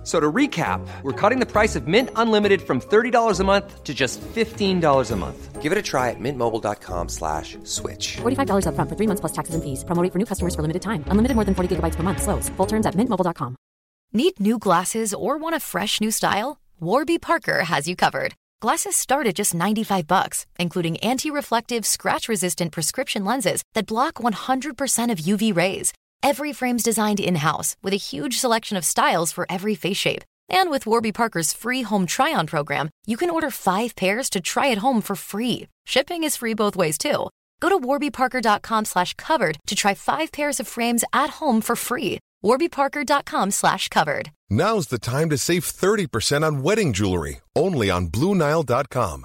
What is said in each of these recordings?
F- So to recap, we're cutting the price of Mint Unlimited from $30 a month to just $15 a month. Give it a try at mintmobile.com slash switch. $45 upfront for three months plus taxes and fees. Promo rate for new customers for limited time. Unlimited more than 40 gigabytes per month. Slows. Full terms at mintmobile.com. Need new glasses or want a fresh new style? Warby Parker has you covered. Glasses start at just 95 bucks, including anti-reflective, scratch-resistant prescription lenses that block 100% of UV rays. Every frame's designed in-house with a huge selection of styles for every face shape. And with Warby Parker's free home try-on program, you can order five pairs to try at home for free. Shipping is free both ways too. Go to warbyparker.com slash covered to try five pairs of frames at home for free. warbyparker.com slash covered. Now's the time to save 30% on wedding jewelry, only on BlueNile.com.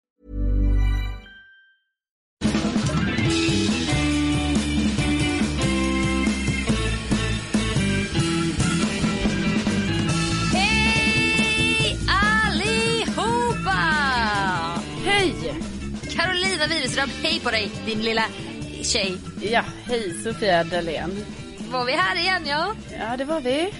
Carolina Widerström, hej på dig din lilla tjej. Ja, hej Sofia Dalén. Var vi här igen ja? Ja, det var vi.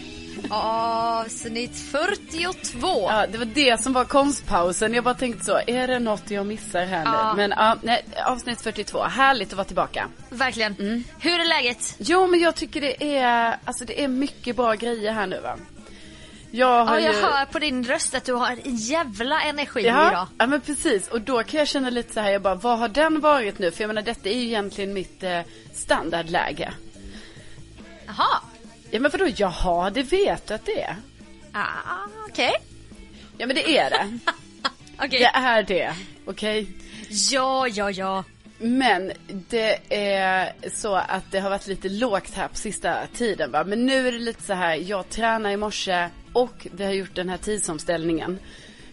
Avsnitt 42. Ja, det var det som var konstpausen. Jag bara tänkte så, är det något jag missar här nu? Ja. Men ja, nej, avsnitt 42. Härligt att vara tillbaka. Verkligen. Mm. Hur är läget? Jo, men jag tycker det är, alltså det är mycket bra grejer här nu va. Jag har Ja, jag ju... hör på din röst att du har en jävla energi Ja, idag. ja, men precis. Och då kan jag känna lite så här, jag bara, vad har den varit nu? För jag menar, detta är ju egentligen mitt eh, standardläge. Jaha. Ja, men vadå, jaha, det vet du att det är. Ah, okej. Ja, men det är det. Okej. Det är det, okej? Ja, ja, ja. Men det är så att det har varit lite lågt här på sista tiden va. Men nu är det lite så här, jag tränar i morse och vi har gjort den här tidsomställningen.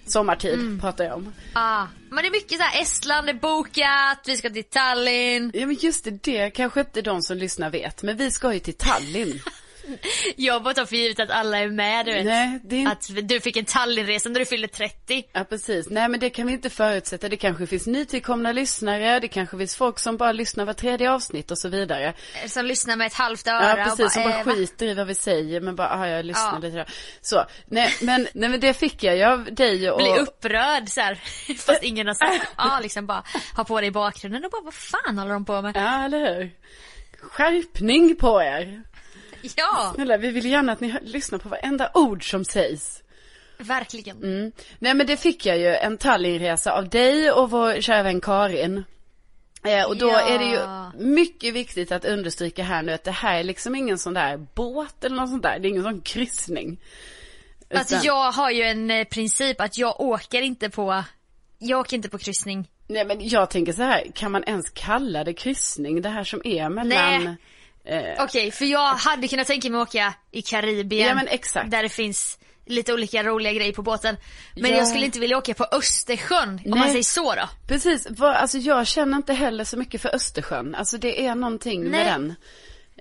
Sommartid Mm. pratar jag om. Ah. Men det är mycket så här, Estland är bokat, vi ska till Tallinn. Ja men just det, det kanske inte de som lyssnar vet. Men vi ska ju till Tallinn. Jag bara tar för givet att alla är med du vet. Nej, det är. Att du fick en Tallinnresa när du fyllde 30. Ja precis, nej men det kan vi inte förutsätta. Det kanske finns nytillkomna lyssnare, det kanske finns folk som bara lyssnar var tredje avsnitt och så vidare. Som lyssnar med ett halvt öra Ja precis, och som bara, bara eh, va? skiter i vad vi säger men bara, ah, jag lyssnar Ja. lite där. Så, nej men, nej men det fick jag ju av dig och... Bli upprörd så här, fast ingen har sagt. Ja, liksom bara ha på dig i bakgrunden och bara vad fan håller de på med? Ja, eller hur? Skärpning på er! Ja, Snälla, vi vill gärna att ni lyssnar på varenda ord som sägs. verkligen. Mm. Nej men det fick jag ju, en Tallinnresa av dig och vår kära vän Karin. Eh, och då Ja. är det ju mycket viktigt att understryka här nu att det här är liksom ingen sån där båt eller något sånt där. Det är ingen sån kryssning. Alltså Utan- jag har ju en eh, princip att jag åker inte på, jag åker inte på kryssning. Nej men jag tänker så här, kan man ens kalla det kryssning? Det här som är mellan... Nej. Eh, Okej, för jag hade kunnat tänka mig att åka i Karibien. Ja, men exakt. Där det finns lite olika roliga grejer på båten. Men Ja. jag skulle inte vilja åka på Östersjön, om man säger så då. Precis, alltså jag känner inte heller så mycket för Östersjön. Alltså det är någonting Nej. med den.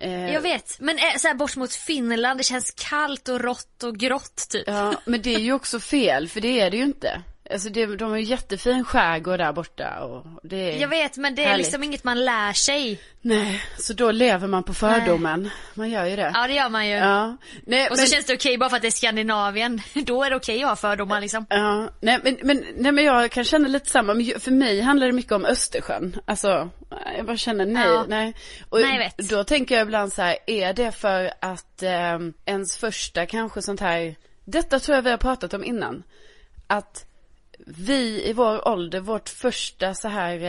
Eh, Jag vet, men eh, så här bort mot Finland, det känns kallt och rått och grått typ. Ja, men det är ju också fel, för det är det ju inte. Alltså det, de har ju jättefin skärgård där borta och det är... Jag vet, men det är Härligt. liksom inget man lär sig. Nej, så då lever man på fördomen. Man gör ju det. Ja, det gör man ju. Ja. Nej, Och så känns det okej bara för att det är Skandinavien. Då är det okej att ha fördomar liksom. Ja, nej men, men, nej men jag kan känna lite samma, men för mig handlar det mycket om Östersjön. Alltså, jag bara känner nej, Ja. nej. Och Nej, vet. då tänker jag ibland så här, är det för att eh, ens första kanske sånt här, detta tror jag vi har pratat om innan. Att vi i vår ålder, vårt första så här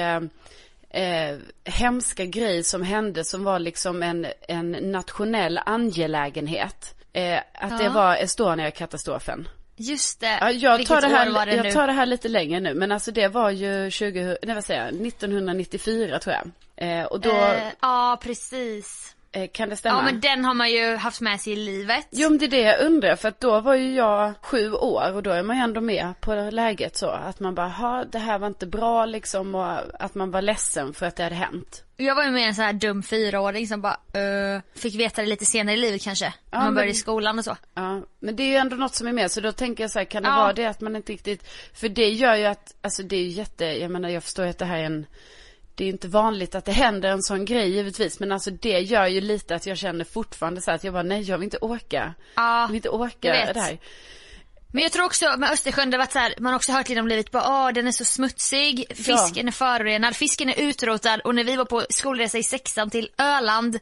eh, eh, hemska grej som hände som var liksom en, en nationell angelägenhet. Eh, att det Ja. var Estonia-katastrofen. Just det. Ja, jag, Vilket tar det år var här, det jag nu? tar det här lite längre nu, men alltså det var ju 20, nej vad säger jag, 1994 tror jag. Eh, och då, Eh, ja, precis. Eh, kan det stämma? Ja, men den har man ju haft med sig i livet. Jo men det är det jag undrar, för att då var ju jag sju år och då är man ju ändå med på läget så. Att man bara, ha det här var inte bra liksom och att man var ledsen för att det hade hänt. Jag var ju med en sån här dum fyraåring som bara, uh, fick veta det lite senare i livet kanske. när man men- började i skolan och så. Ja, men det är ju ändå något som är med, så då tänker jag så här, kan det Ja. vara det att man inte riktigt, för det gör ju att, alltså det är ju jätte, jag menar jag förstår ju att det här är en, det är inte vanligt att det händer en sån grej givetvis, men alltså det gör ju lite att jag känner fortfarande så här att jag bara, nej jag vill inte åka. Ja, jag vill inte åka det här. Men jag tror också med Östersjön, det varit så här, man har också hört lite om livet, bara åh den är så smutsig, fisken är förorenad, fisken är utrotad och när vi var på skolresa i sexan till Öland,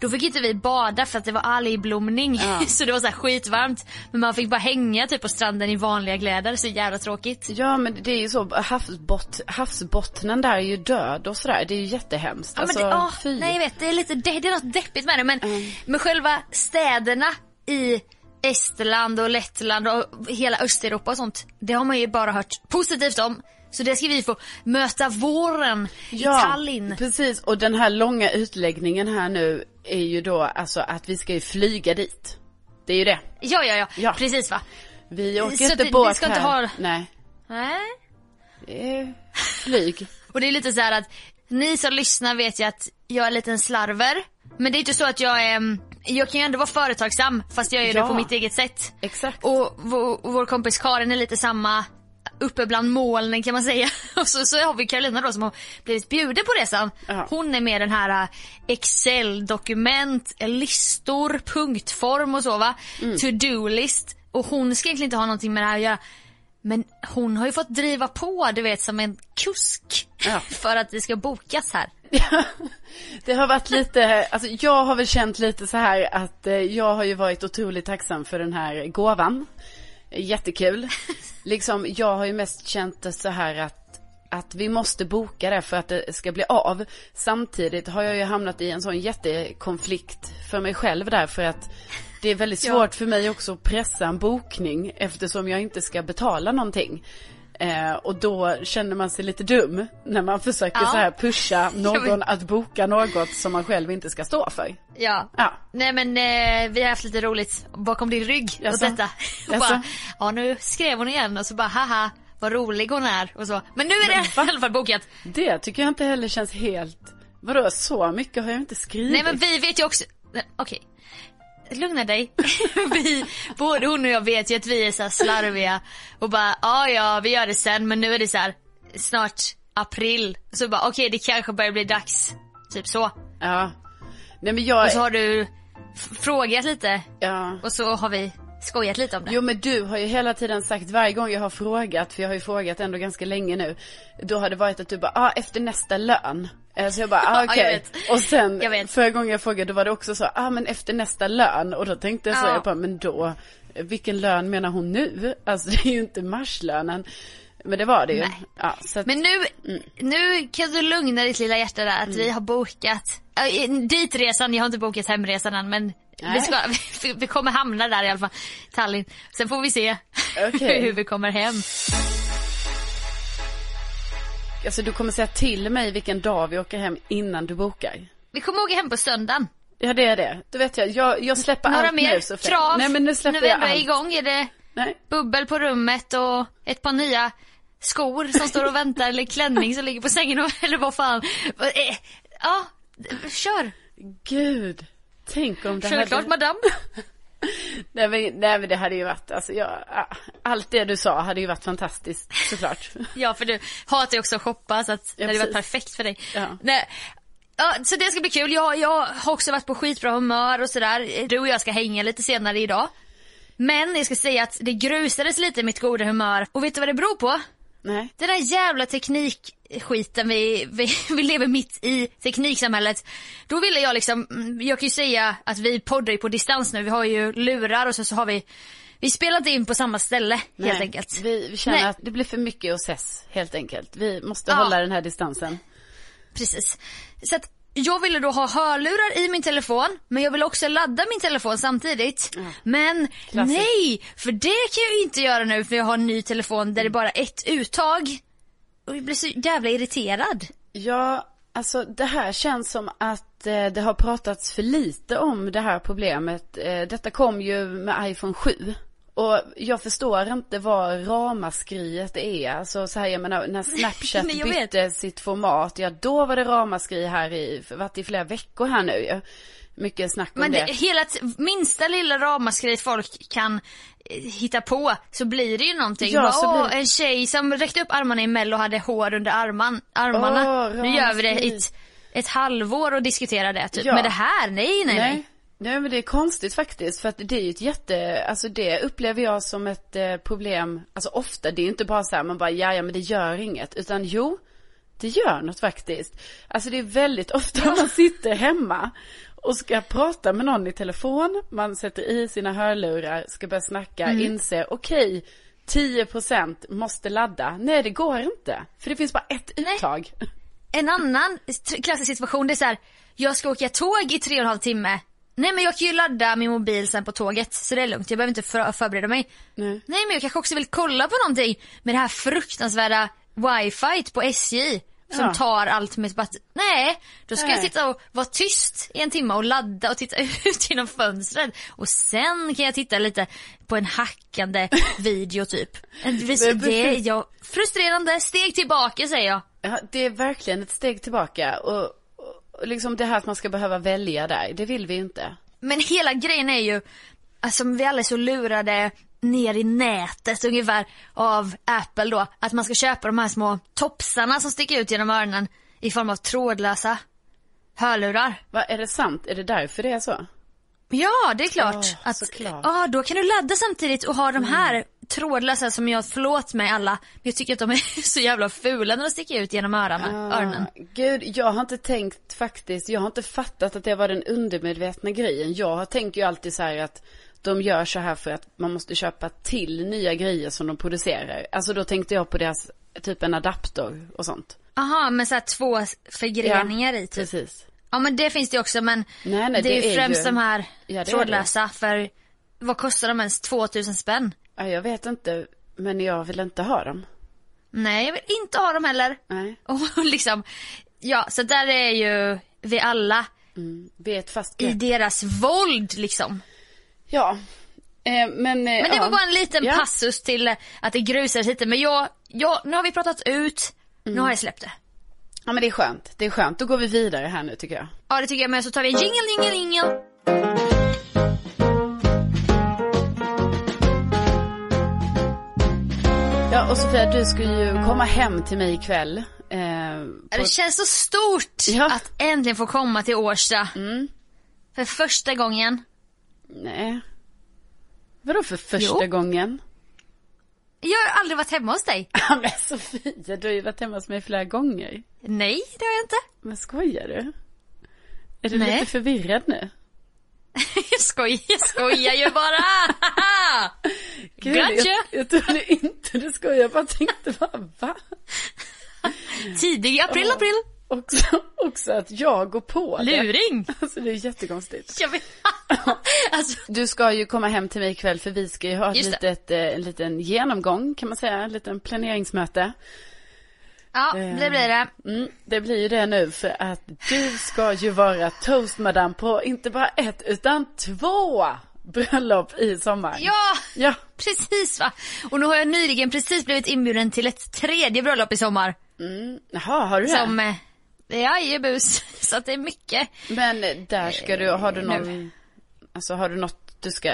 då fick inte vi bada för att det var algblomning. så det var så här skitvarmt. Men man fick bara hänga typ på stranden i vanliga kläder, så jävla tråkigt. Ja men det är ju så, havsbott, havsbottnen där är ju död och sådär, det är ju jättehemskt. Ja, alltså, men det, fy. nej jag vet, det är lite, det, det är något deppigt med det men med själva städerna i Estland och Lettland och hela Östeuropa och sånt. Det har man ju bara hört positivt om. Så det ska vi få möta våren i Tallinn. precis. Och den här långa utläggningen här nu är ju då alltså att vi ska ju flyga dit. Det är ju det. Ja, ja, ja, Ja. precis va. Vi åker Så inte det- vi båt ska här. inte ha- Nej. Nej. Det är flyg. Och det är lite så här att ni som lyssnar vet ju att jag är en liten slarver. Men det är inte så att jag är, mm, jag kan ju ändå vara företagsam fast jag gör Ja. det på mitt eget sätt. Exakt. Och vår, vår kompis Karin är lite samma uppe bland molnen kan man säga. Och så, så har vi Carolina då som har blivit bjuden på resan. Ja. Hon är med den här äh, Excel-dokument, listor, punktform och så va. Mm. To-do-list. Och hon ska egentligen inte ha någonting med det här att göra. Men hon har ju fått driva på du vet som en kusk. Ja. För att det ska bokas här. Det har varit lite, alltså jag har väl känt lite så här att eh, jag har ju varit otroligt tacksam för den här gåvan. Jättekul. Liksom, jag har ju mest känt det så här att, att vi måste boka det för att det ska bli av. Samtidigt har jag ju hamnat i en sån jättekonflikt för mig själv där för att det är väldigt svårt för mig också att pressa en bokning eftersom jag inte ska betala någonting. Eh, och då känner man sig lite dum när man försöker Ja. så här pusha någon att boka något som man själv inte ska stå för. Ja. Ja. Nej men eh, vi har haft lite roligt bakom din rygg och Jaså? detta. Och bara, ja nu skrev hon igen och så bara haha vad rolig hon är och så. Men nu är det i alla fall bokat. Det tycker jag inte heller känns helt, vadå så mycket har jag inte skrivit. Nej men vi vet ju också, okej. Lugna dig. vi, både hon och jag vet ju att vi är så slarviga och bara ja ja vi gör det sen men nu är det så här snart april. Så bara okej det kanske börjar bli dags. Typ så. Ja. Nej men jag, Och så har du frågat lite ja. och så har vi skojat lite om det. Jo men du har ju hela tiden sagt varje gång jag har frågat, för jag har ju frågat ändå ganska länge nu. Då har det varit att du bara, ah efter nästa lön. Eh, Så jag bara, ah Ja, okej. vet. Och sen förra gången jag frågade då var det också så, ah men efter nästa lön. Och då tänkte jag så, Ja. jag bara, men då, vilken lön menar hon nu? Alltså det är ju inte marslönen. Men det var det ju. Nej. Ja, så att, Men nu, Mm. nu kan du lugna ditt lilla hjärta där att vi har bokat äh, ditresan, jag har inte bokat hemresan än men vi, ska, vi, vi kommer hamna där i alla fall, Tallinn. Sen får vi se Okej. hur vi kommer hem. Alltså du kommer säga till mig vilken dag vi åker hem innan du bokar. Vi kommer åka hem på söndagen. Ja det är det. Då vet jag, jag, jag släpper Några allt mer nu så krav? Nej men nu släpper vi jag ändå är allt. igång är det Nej. bubbel på rummet och ett par nya skor som står och väntar eller klänning som ligger på sängen och, eller vad fan. Ja, kör. Gud. Tänk om det Självklart hade... madame. Nej men, nej men det hade ju varit, alltså jag, allt det du sa hade ju varit fantastiskt såklart. Ja för du hatar ju också att shoppa så att det Ja, hade varit perfekt för dig. Ja. Nej. Ja, så det ska bli kul. Jag, jag har också varit på skitbra humör och sådär. Du och jag ska hänga lite senare idag. Men jag ska säga att det grusades lite mitt goda humör. Och vet du vad det beror på? Nej. Den där jävla teknikskiten vi, vi, vi lever mitt i, tekniksamhället. Då ville jag liksom, mm, jag kan ju säga att vi poddar ju på distans nu. Vi har ju lurar och så, så har vi, vi spelar inte in på samma ställe helt nej. enkelt. Vi, vi känner Nej. att det blir för mycket att ses helt enkelt. Vi måste Ja. hålla den här distansen. Precis. Så att jag ville då ha hörlurar i min telefon men jag ville också ladda min telefon samtidigt. Men Klassiskt. nej, för det kan jag ju inte göra nu för jag har en ny telefon där det bara är ett uttag. Och jag blir så jävla irriterad. Ja, alltså det här känns som att eh, det har pratats för lite om det här problemet. Eh, detta kom ju med iPhone 7. Och jag förstår inte vad ramaskriet är. Alltså så här, jag menar, när Snapchat Nej, vet. bytte sitt format, ja då var det ramaskri här i, varit i flera veckor här nu ju. Mycket snack om Men det. det, hela minsta lilla ramaskri folk kan eh, hitta på så blir det ju någonting. Ja, Bara, så blir Åh, En tjej som räckte upp armarna i mello och hade hår under arman, armarna. Åh, nu gör vi det i ett, ett halvår och diskuterar det typ. Ja. Men det här, nej nej nej. Nej. Nej men det är konstigt faktiskt för att det är ju ett jätte, alltså det upplever jag som ett eh, problem, alltså ofta, det är ju inte bara så här man bara ja ja men det gör inget, utan jo, det gör något faktiskt. Alltså det är väldigt ofta man sitter hemma och ska prata med någon i telefon, man sätter i sina hörlurar, ska börja snacka, inser okej, 10% måste ladda. Nej det går inte, för det finns bara ett uttag. En annan klassisk situation det är så här, jag ska åka tåg i tre och en halv timme. Nej men jag kan ju ladda min mobil sen på tåget så det är lugnt, jag behöver inte för- förbereda mig. Nej. Nej men jag kanske också vill kolla på någonting med det här fruktansvärda wifi på SJ. Som Ja. tar allt med batteri. Nej, då ska jag Nej. sitta och vara tyst i en timme och ladda och titta ut genom fönstret. Och sen kan jag titta lite på en hackande video typ. Det, är jag, frustrerande, steg tillbaka säger jag. Ja, det är verkligen ett steg tillbaka och, och, liksom det här att man ska behöva välja där, det vill vi inte. Men hela grejen är ju, alltså vi alla är så lurade ner i nätet ungefär av Apple då. Att man ska köpa de här små topsarna som sticker ut genom öronen i form av trådlösa hörlurar. Va, är det sant? Är det därför det är så? Ja, det är klart. Ja, att, såklart. ja, då kan du ladda samtidigt och ha de här trådlösa som jag, förlåt mig alla, men jag tycker att de är så jävla fula när de sticker ut genom öronen. öronen. Ah, Gud, jag har inte tänkt faktiskt, jag har inte fattat att det var den undermedvetna grejen. Jag tänkt ju alltid så här att de gör så här för att man måste köpa till nya grejer som de producerar. Alltså då tänkte jag på deras, typ en adapter och sånt. Aha, med så här två förgreningar i typ. Precis. Ja men det finns det också men Nej, nej, det, är det ju är främst ju- de här Ja, trådlösa för vad kostar de ens? 2000 spänn? Ja, jag vet inte, men jag vill inte ha dem. Nej jag vill inte ha dem heller. Nej. Och liksom, ja så där är ju vi alla Vi är ett fast i grepp. deras våld liksom. Ja. Eh, men, eh, Men det ja. var bara en liten Ja. passus till eh, att det grusades lite men jag, jag, nu har vi pratat ut, Mm. nu har jag släppt det. Ja men det är skönt, det är skönt. Då går vi vidare här nu tycker jag. Ja det tycker jag med så tar vi en jingle jingle jingle. Ja och Sofia, du ska ju komma hem till mig ikväll. Eh, på... Det känns så stort Ja. att äntligen få komma till Årsta. Mm. För första gången. Nej. Vadå för första Jo. gången? Jag har aldrig varit hemma hos dig. Men Sofia, du har ju varit hemma hos mig flera gånger. Nej, det har jag inte. Men skojar du? Är du Nej. lite förvirrad nu? Jag skojar, jag skojar ju bara. Gud, Gotcha. jag, jag trodde inte du skojade, jag bara tänkte bara va? Tidig april, april. Också, också att jag går på det. Luring. Alltså det är jättekonstigt. Jag vet. alltså, Du ska ju komma hem till mig ikväll för vi ska ju ha ett Just litet, eh, en liten genomgång kan man säga, en liten planeringsmöte. ja, det blir det. Mm, det blir ju det nu för att du ska ju vara toastmadam på inte bara ett utan två bröllop i sommar. Ja, Ja, precis va. Och nu har jag nyligen precis blivit inbjuden till ett tredje bröllop i sommar. jaha har du det? Som, eh, jajebus. Så att det är mycket. Men eh, där ska du, har du nu. någon, alltså har du något du ska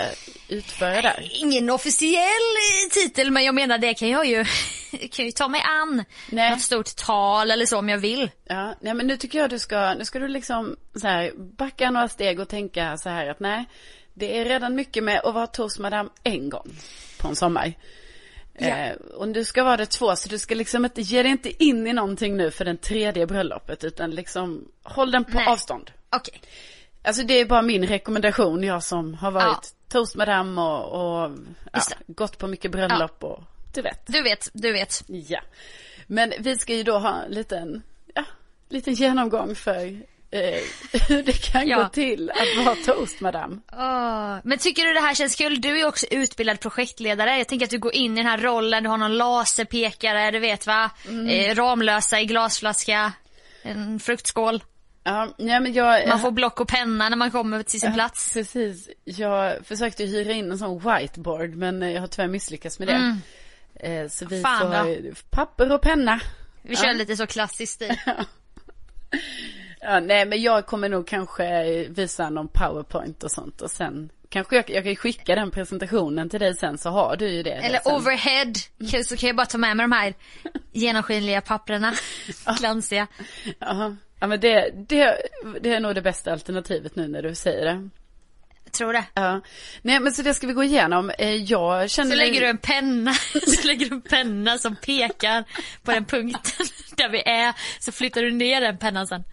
utföra där? Ingen officiell eh, titel men jag menar det kan jag ju, kan ju ta mig an. Nej. Något stort tal eller så om jag vill. Ja, nej men nu tycker jag du ska, nu ska du liksom så här backa några steg och tänka så här att nej, det är redan mycket med att vara toastmadam en gång på en sommar. Eh, och du ska vara det två, så du ska liksom inte, ge dig inte in i någonting nu för den tredje bröllopet, utan liksom håll den på Nej. avstånd. Okej. Alltså det är bara min rekommendation, jag som har varit Ja. toastmadam och, och ja, gått på mycket bröllop och du vet. Du vet, du vet. Ja. Men vi ska ju då ha en liten, ja, liten genomgång för hur det kan Ja. gå till att vara toastmadam. Åh, Men tycker du det här känns kul? Du är ju också utbildad projektledare. Jag tänker att du går in i den här rollen, du har någon laserpekare, du vet va? Mm. Eh, Ramlösa i glasflaska, en fruktskål. Ja, nej men jag... Man får block och penna när man kommer till sin Ja, plats. Precis. Jag försökte hyra in en sån whiteboard men eh, jag har tyvärr misslyckats med det. Eh, Så vi Mm. Fan får papper och penna. Vi kör lite så klassiskt stil. Ja, nej men jag kommer nog kanske visa någon powerpoint och sånt och sen kanske jag, jag kan skicka den presentationen till dig sen så har du ju det. Eller sen. overhead, så kan jag bara ta med mig de här genomskinliga papperna. Glansiga. Ja, ja men det, det, det är nog det bästa alternativet nu när du säger det. Jag tror det. Ja, nej men så det ska vi gå igenom. Eh, Jag känner Så lägger du en penna, så lägger du en penna som pekar på den punkten där vi är. Så flyttar du ner den pennan sen.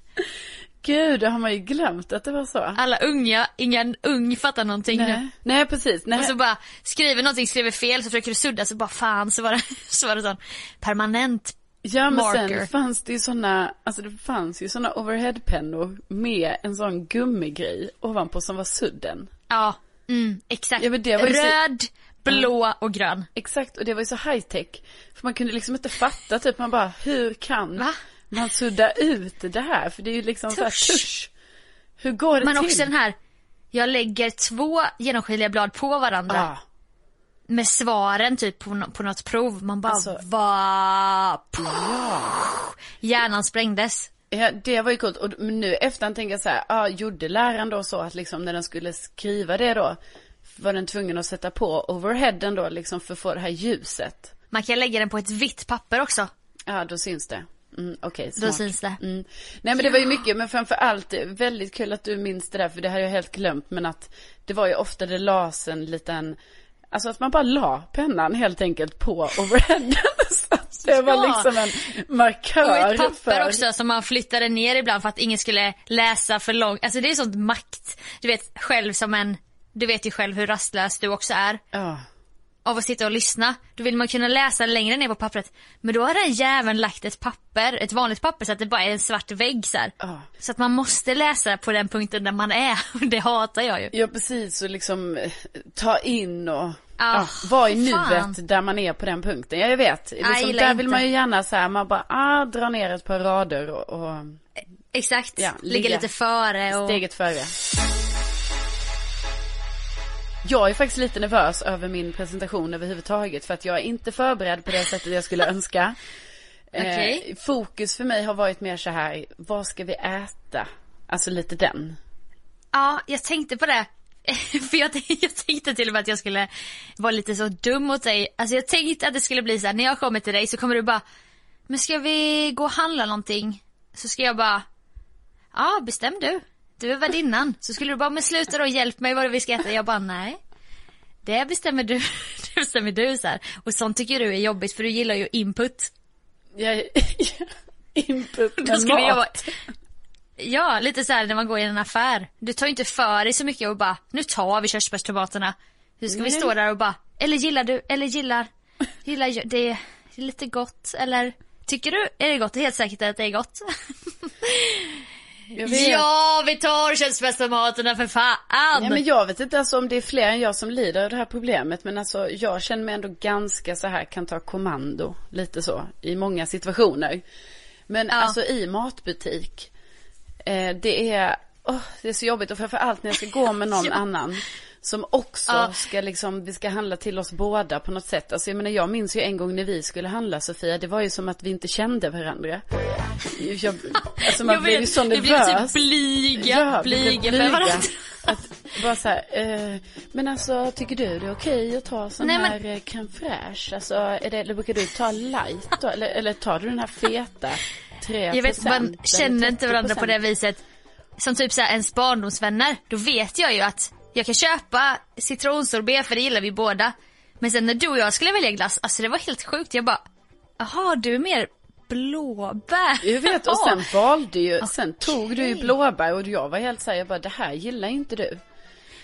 Gud, det har man ju glömt att det var så. Alla unga, ingen ung fattar någonting Nej, nu. nej precis. Nej. Och så bara skriver någonting, skriver fel, så försöker du sudda så bara fan så var det, så var det sån permanent. Ja men marker. sen fanns det ju såna, alltså det fanns ju såna overheadpennor med en sån gummigrej ovanpå som var sudden. Ja, mm, exakt. Ja, men det var ju så- Röd, blå och grön. Exakt, och det var ju så high tech. För man kunde liksom inte fatta typ, man bara, hur kan Va? Man sudda ut det här? För det är ju liksom så här Tusch. tusch. Hur går det Men till? också den här, jag lägger två genomskinliga blad på varandra. Ja, Med svaren typ på, på något prov. Man bara, Alltså- va? Hjärnan sprängdes. Ja, det var ju coolt. Och nu efterhand tänker jag så här, ja, gjorde läraren då så att liksom när den skulle skriva det då, var den tvungen att sätta på overheaden då liksom för att få det här ljuset? Man kan lägga den på ett vitt papper också. Ja, då syns det. Mm, Då smart. syns det. Mm. Nej men det var ju mycket, men framför allt väldigt kul att du minns det där, för det hade jag helt glömt, men att det var ju ofta det lades en liten, alltså att man bara la pennan helt enkelt på overheaden. Så att det var liksom en markör Och ett papper för... också som man flyttade ner ibland för att ingen skulle läsa för långt. Alltså det är sånt makt. Du vet själv som en, du vet ju själv hur rastlös du också är. Ja. Av att sitta och lyssna. Då vill man kunna läsa längre ner på pappret. Men då har den jäveln lagt ett papper, ett vanligt papper så att det bara är en svart vägg så. Ja. Så att man måste läsa på den punkten där man är. Det hatar jag ju. Ja precis, och liksom eh, ta in och Ah, ja, i fan. nuet där man är på den punkten. Ja jag vet, liksom, där vill inte. man ju gärna så här, man bara ah, dra ner ett par rader och, och Exakt. Ja, Ligga ligga lite före och... steget före. Jag är faktiskt lite nervös över min presentation överhuvudtaget för att jag är inte förberedd på det sättet jag skulle önska. Okej. Eh, fokus för mig har varit mer så här, vad ska vi äta? Alltså lite den. Ja, jag tänkte på det. För jag, jag tänkte till och med att jag skulle vara lite så dum mot dig. Alltså jag tänkte att det skulle bli så här, när jag kommer till dig så kommer du bara, men ska vi gå och handla någonting? Så ska jag bara, ja bestäm du. Du är värdinnan. Så skulle du bara, men sluta då, hjälp mig vad vi ska äta. Jag bara, nej. Det bestämmer du. Det bestämmer du så här. Och sånt tycker du är jobbigt för du gillar ju input. Jag, input Då med skulle mat. jag vara... Ja, lite så här när man går i en affär. Du tar ju inte för dig så mycket och bara, nu tar vi körsbärstomaterna. Hur ska vi Nej. stå där och bara, eller gillar du, eller gillar, gillar jag, det är lite gott, eller tycker du, är det gott? Det helt säkert att det är gott. Ja, vi tar körsbärstomaterna för fan! Ja, men jag vet inte alltså om det är fler än jag som lider av det här problemet. Men alltså jag känner mig ändå ganska så här, kan ta kommando. Lite så, i många situationer. Men alltså i matbutik. Eh, det är, åh, det är så jobbigt. Och framförallt när jag ska gå med någon annan. Som också Ja. ska liksom, vi ska handla till oss båda på något sätt. Alltså jag menar jag minns ju en gång när vi skulle handla Sofia. Det var ju som att vi inte kände varandra. Jag, alltså man jag blev ju så vi blev nervös. typ blyga, Ja, blyga blyga. varandra. Att bara så här, eh, men alltså tycker du det är okej att ta sån Nej, men- här eh, crème fraîche? Alltså, är det, eller brukar du ta light då? Eller, eller tar du den här feta 3 Jag vet, man känner inte varandra på det viset. Som typ såhär ens barndomsvänner. Då vet jag ju att jag kan köpa citronsorbet för det gillar vi båda. Men sen när du och jag skulle välja glass, alltså det var helt sjukt. Jag bara, jaha du är mer blåbär. Jag vet, och sen valde ju, sen tog du ju blåbär och jag var helt såhär, jag bara det här gillar inte du.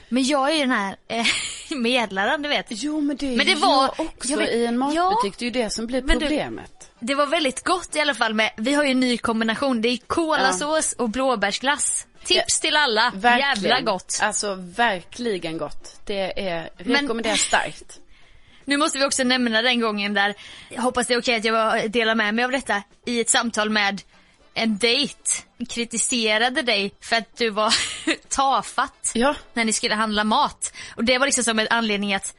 Men jag är ju den här eh, medlaren du vet. Jo men det är Men det var- jag också jag vet- i en matbutik, Ja, det är ju det som blir problemet. Det var väldigt gott i alla fall med, vi har ju en ny kombination, det är kolasås och blåbärsglass. Tips till alla, jävla gott. Alltså verkligen gott. Det är rekommenderas starkt. Nu måste vi också nämna den gången där, jag hoppas det är okej att jag delar med mig av detta, i ett samtal med en dejt kritiserade dig för att du var tafatt Ja. när ni skulle handla mat. Och det var liksom som en anledning att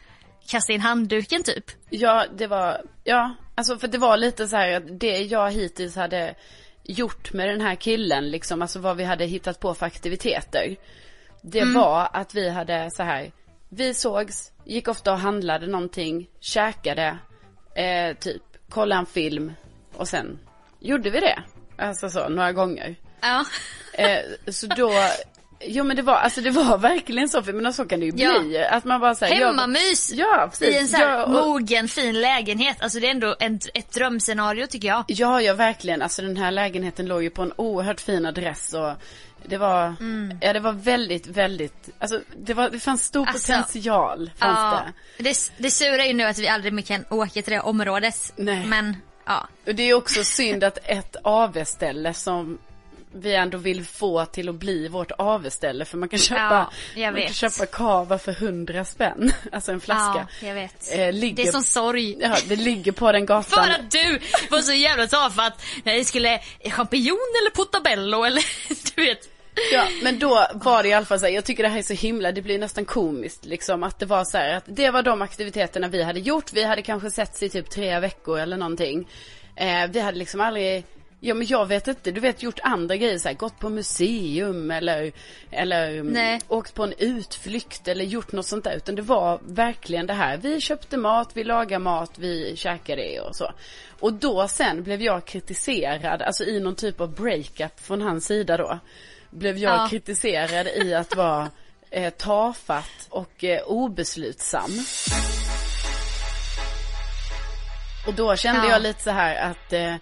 kasta in handduken typ. Ja, det var, ja, alltså för det var lite så här att det jag hittills hade gjort med den här killen, liksom, alltså vad vi hade hittat på för aktiviteter. Det var att vi hade så här, vi sågs, gick ofta och handlade någonting, käkade, eh, typ, kollade en film och sen gjorde vi det. Alltså så, några gånger. Ja. Eh, så då, jo men det var, alltså det var verkligen så, för men så kan det ju Ja. bli. Att man bara säger Hemmamys Ja, precis. i en så här Ja, och- mogen fin lägenhet. Alltså det är ändå en, ett drömscenario tycker jag. Ja, ja verkligen. Alltså den här lägenheten låg ju på en oerhört fin adress och det var, ja det var väldigt, väldigt, alltså det var, det fanns stor Alltså, potential, fanns Ja, det. det, det sura är ju nu att vi aldrig mer kan åka till det området. Nej. Men ja. Och det är också synd att ett AV-ställe som vi ändå vill få till att bli vårt AV-ställe för man kan köpa, Ja, man kan köpa kava för hundra spänn, alltså en flaska. Ja, jag vet. Eh, ligger, Det är som sorg. Ja, det ligger på den gatan. För att du var så jävla tafatt när det skulle champinjon eller portabello eller du vet. Ja, men då var det i alla fall så här, jag tycker det här är så himla, det blir nästan komiskt liksom att det var så här att det var de aktiviteterna vi hade gjort, vi hade kanske setts i typ tre veckor eller någonting. Eh, vi hade liksom aldrig, ja men jag vet inte, du vet gjort andra grejer så här, gått på museum eller, eller mm, Nej. åkt på en utflykt eller gjort något sånt där, utan det var verkligen det här, vi köpte mat, vi lagade mat, vi käkade det och så. Och då sen blev jag kritiserad, alltså i någon typ av breakup från hans sida då blev jag Ja. kritiserad i att vara eh, tafatt och eh, obeslutsam. Och då kände Ja. jag lite så här att eh,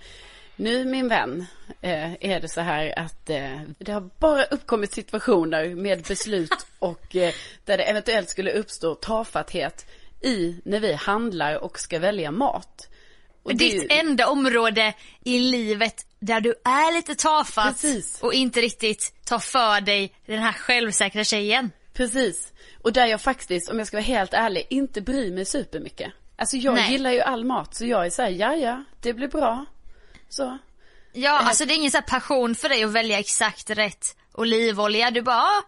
nu min vän eh, är det så här att eh, det har bara uppkommit situationer med beslut och eh, där det eventuellt skulle uppstå tafatthet i när vi handlar och ska välja mat. Och Ditt ju- enda område i livet där du är lite tafatt Precis. och inte riktigt tar för dig den här självsäkra tjejen. Precis. Och där jag faktiskt, om jag ska vara helt ärlig, inte bryr mig supermycket. Alltså jag Nej. gillar ju all mat, så jag är såhär, ja ja, det blir bra. Så. Ja, alltså det är ingen så här passion för dig att välja exakt rätt olivolja. Du bara, "Ah,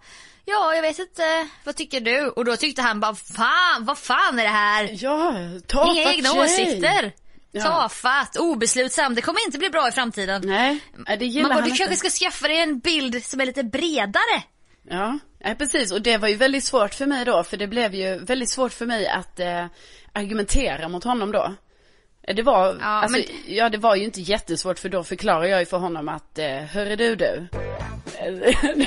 ja jag vet inte, vad tycker du? Och då tyckte han bara, fan, vad fan är det här? Ja, tafatt Inga egna tjej. åsikter. Ja. Tafatt, obeslutsam, det kommer inte bli bra i framtiden. Nej, det gillar Man bara, han du inte. kanske ska skaffa dig en bild som är lite bredare. Ja, nej, precis. Och det var ju väldigt svårt för mig då, för det blev ju väldigt svårt för mig att eh, argumentera mot honom då. Eh, Det var, Ja, alltså, men- ja det var ju inte jättesvårt för då förklarar jag ju för honom att, eh, hörru du du.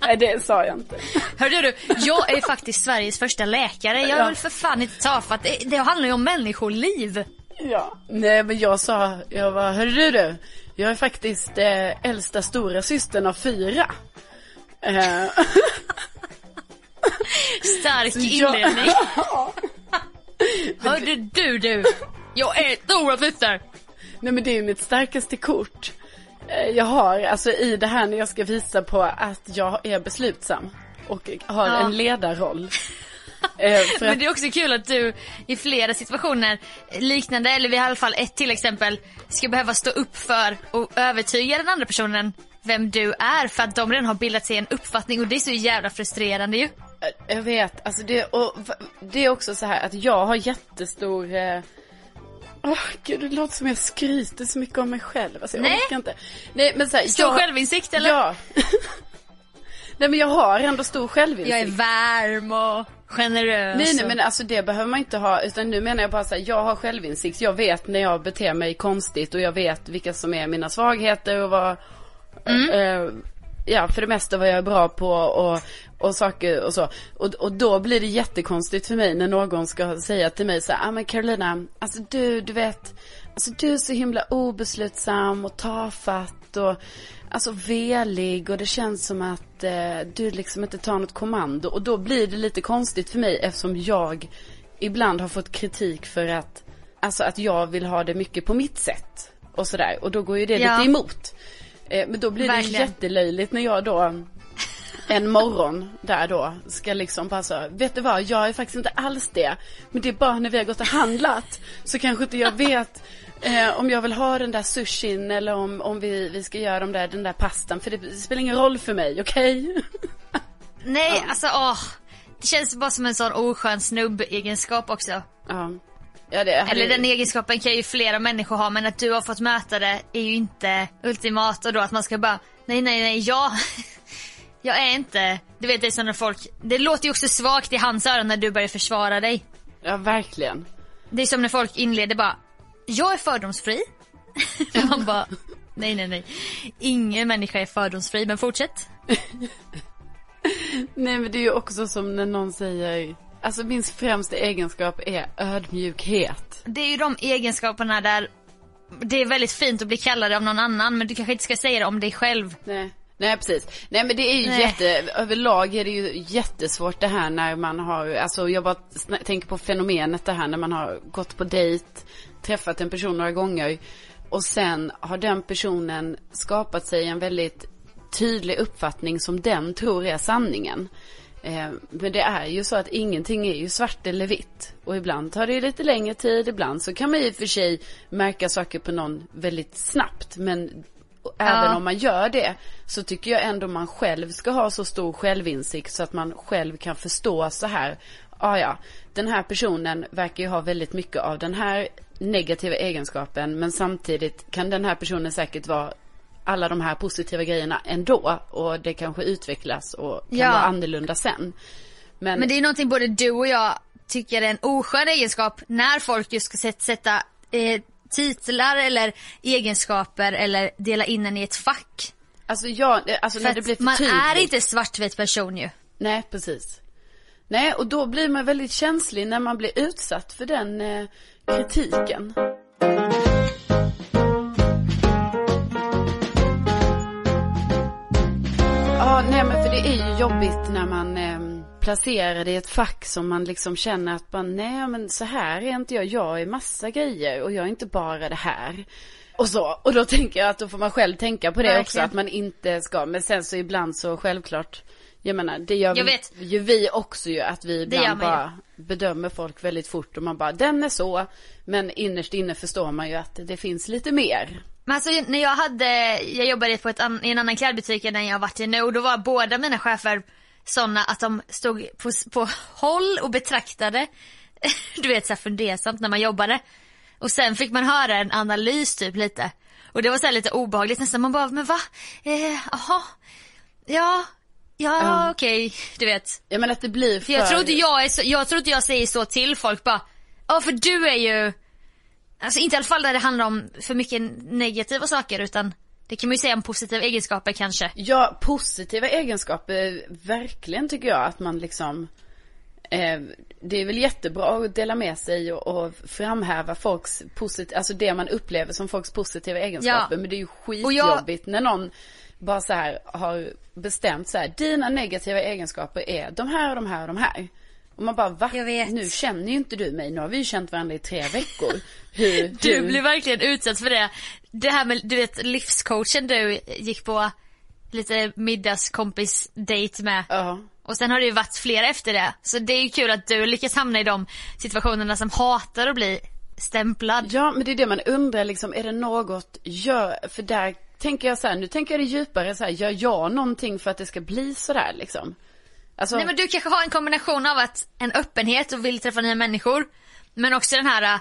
Nej det sa jag inte. Hörde du, jag är faktiskt Sveriges första läkare. Jag är Ja. väl för fan inte tafatt. Det, det handlar ju om människoliv. Ja. Nej men jag sa, jag var, hörru du du. Jag är faktiskt eh, äldsta stora systern av fyra. Eh, Stark jag- inledning. Hörde du du, jag är stora syster. Nej men det är ju mitt starkaste kort. Eh, Jag har, alltså i det här när jag ska visa på att jag är beslutsam. Och har Ja. en ledarroll. Eh, Men det är också kul att du i flera situationer liknande, eller vi har i alla fall ett till exempel, ska behöva stå upp för och övertyga den andra personen vem du är för att de redan har bildat sig en uppfattning och det är så jävla frustrerande ju. Jag vet, alltså det, och, det är också så här att jag har jättestor eh, Åh gud det låter som jag skryter så mycket om mig själv. Alltså jag Nej. orkar inte. Nej men så här, Stor jag, självinsikt eller? Ja. Nej men jag har ändå stor Jag självinsikt. är varm och generös. Nej nej men alltså det behöver man inte ha utan nu menar jag bara så här, jag har självinsikt. Jag vet när jag beter mig konstigt och jag vet vilka som är mina svagheter och vad eh, Ja för det mesta vad jag är bra på och, och saker och så. Och, och då blir det jättekonstigt för mig när någon ska säga till mig så här, ah men Carolina, alltså du, du vet, alltså du är så himla obeslutsam och tafatt och alltså velig och det känns som att eh, du liksom inte tar något kommando. Och då blir det lite konstigt för mig eftersom jag ibland har fått kritik för att alltså att jag vill ha det mycket på mitt sätt. Och sådär. Och då går ju det Ja. lite emot. Eh, men då blir det Verkligen. jättelöjligt när jag då en morgon där då ska liksom bara så, vet du vad, jag är faktiskt inte alls det. Men det är bara när vi har gått och handlat så kanske inte jag vet eh, om jag vill ha den där sushin eller om, om vi, vi ska göra de där, den där pastan. För det, spelar ingen roll för mig, okej? Nej, alltså åh. Det känns bara som en sån oskön snubb-egenskap också. ja. ja, det Eller den egenskapen kan ju flera människor ha men att du har fått möta det är ju inte ultimat och då att man ska bara nej nej nej jag jag är inte, du vet det är som när folk, det låter ju också svagt i hans öron när du börjar försvara dig. Ja, verkligen. Det är som när folk inleder bara, jag är fördomsfri. man bara, nej nej nej. Ingen människa är fördomsfri men fortsätt. Nej men det är ju också som när någon säger, alltså min främsta egenskap är ödmjukhet. Det är ju de egenskaperna där det är väldigt fint att bli kallad av någon annan men du kanske inte ska säga det om dig själv. Nej. Nej precis. Nej men det är ju Nej. jätte, överlag är det ju jättesvårt det här när man har, alltså jag bara tänker på fenomenet det här när man har gått på dejt, träffat en person några gånger och sen har den personen skapat sig en väldigt tydlig uppfattning som den tror är sanningen. Eh, men det är ju så att ingenting är ju svart eller vitt. Och ibland tar det ju lite längre tid, ibland så kan man i och för sig märka saker på någon väldigt snabbt. Men även om man gör det så tycker jag ändå man själv ska ha så stor självinsikt så att man själv kan förstå så här. Ah, ja, den här personen verkar ju ha väldigt mycket av den här negativa egenskapen men samtidigt kan den här personen säkert vara alla de här positiva grejerna ändå och det kanske utvecklas och kan Ja. vara annorlunda sen. Men, Men det är någonting både du och jag tycker är en oskön egenskap när folk just ska sätt- sätta eh, titlar eller egenskaper eller dela in en i ett fack. alltså jag, alltså För när det blir för man tydligt. är inte svartvit person ju. Nej, precis. Nej, och då blir man väldigt känslig när man blir utsatt för den eh, kritiken. Ja, nej men för det är ju jobbigt när man placerar det i ett fack som man liksom känner att man, nej men så här är inte jag, jag är massa grejer och jag är inte bara det här. Och så, och då tänker jag att då får man själv tänka på det också, Verkligen. att man inte ska, men sen så ibland så självklart, jag menar det gör Jag vet. ju vi också ju, att vi ibland bara bedömer folk väldigt fort och man bara, den är så, men innerst inne förstår man ju att det finns lite mer. Men alltså när jag hade, jag jobbade på ett i en annan klädbutik än den jag varit i nu och då var båda mina chefer sådana att de stod på, på håll och betraktade, du vet såhär fundersamt när man jobbade. Och sen fick man höra en analys typ lite. Och det var så här lite obehagligt nästan, man bara, men va? Eh, Jaha, ja, ja, Ja. okej, du vet. Jag menar att det blir för... För jag tror inte jag är så, jag tror inte jag säger så till folk bara, ja för du är ju, alltså inte i alla fall där det handlar om för mycket negativa saker utan det kan man ju säga om positiva egenskaper kanske. Ja, positiva egenskaper, verkligen tycker jag att man liksom eh, Det är väl jättebra att dela med sig och, och framhäva folks positiva, alltså det man upplever som folks positiva egenskaper. Ja. Men det är ju Och jag- skitjobbigt när någon bara så här har bestämt så här, dina negativa egenskaper är de här och de här och de här. Och man bara, va? Nu känner ju inte du mig, nu har vi ju känt varandra i tre veckor. Hur, Du hur- blir verkligen utsatt för det. Det här med, du vet livscoachen du gick på lite middagskompis date med. Ja. Och sen har det ju varit flera efter det. Så det är ju kul att du lyckas hamna i de situationerna som hatar att bli stämplad. Ja, men det är det man undrar liksom, är det något, gör, för där tänker jag så här, nu tänker jag det djupare så här, gör jag någonting för att det ska bli så där liksom? Alltså, Nej men du kanske har en kombination av att en öppenhet och vill träffa nya människor. Men också den här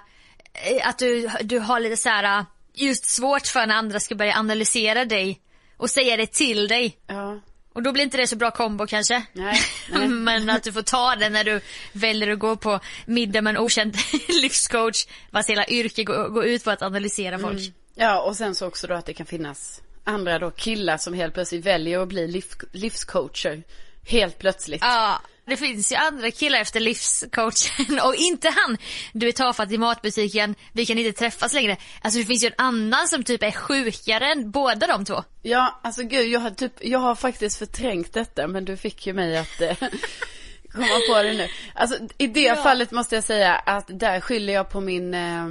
eh, att du, du har lite så här eh, just svårt för när andra ska börja analysera dig och säga det till dig. ja, Och då blir inte det så bra kombo kanske. Nej, nej. men att du får ta det när du väljer att gå på middag med en okänd livscoach vars hela yrke går, går ut på att analysera folk. Mm. ja, och sen så också då att det kan finnas andra då killar som helt plötsligt väljer att bli liv, livscoacher. Helt plötsligt. Ja, det finns ju andra killar efter livscoachen och inte han. Du är tafatt i matbutiken, vi kan inte träffas längre. Alltså det finns ju en annan som typ är sjukare än båda de två. Ja, alltså gud, jag har typ, jag har faktiskt förträngt detta, men du fick ju mig att eh, komma på det nu. Alltså i det fallet måste jag säga att där skyller jag på min, eh,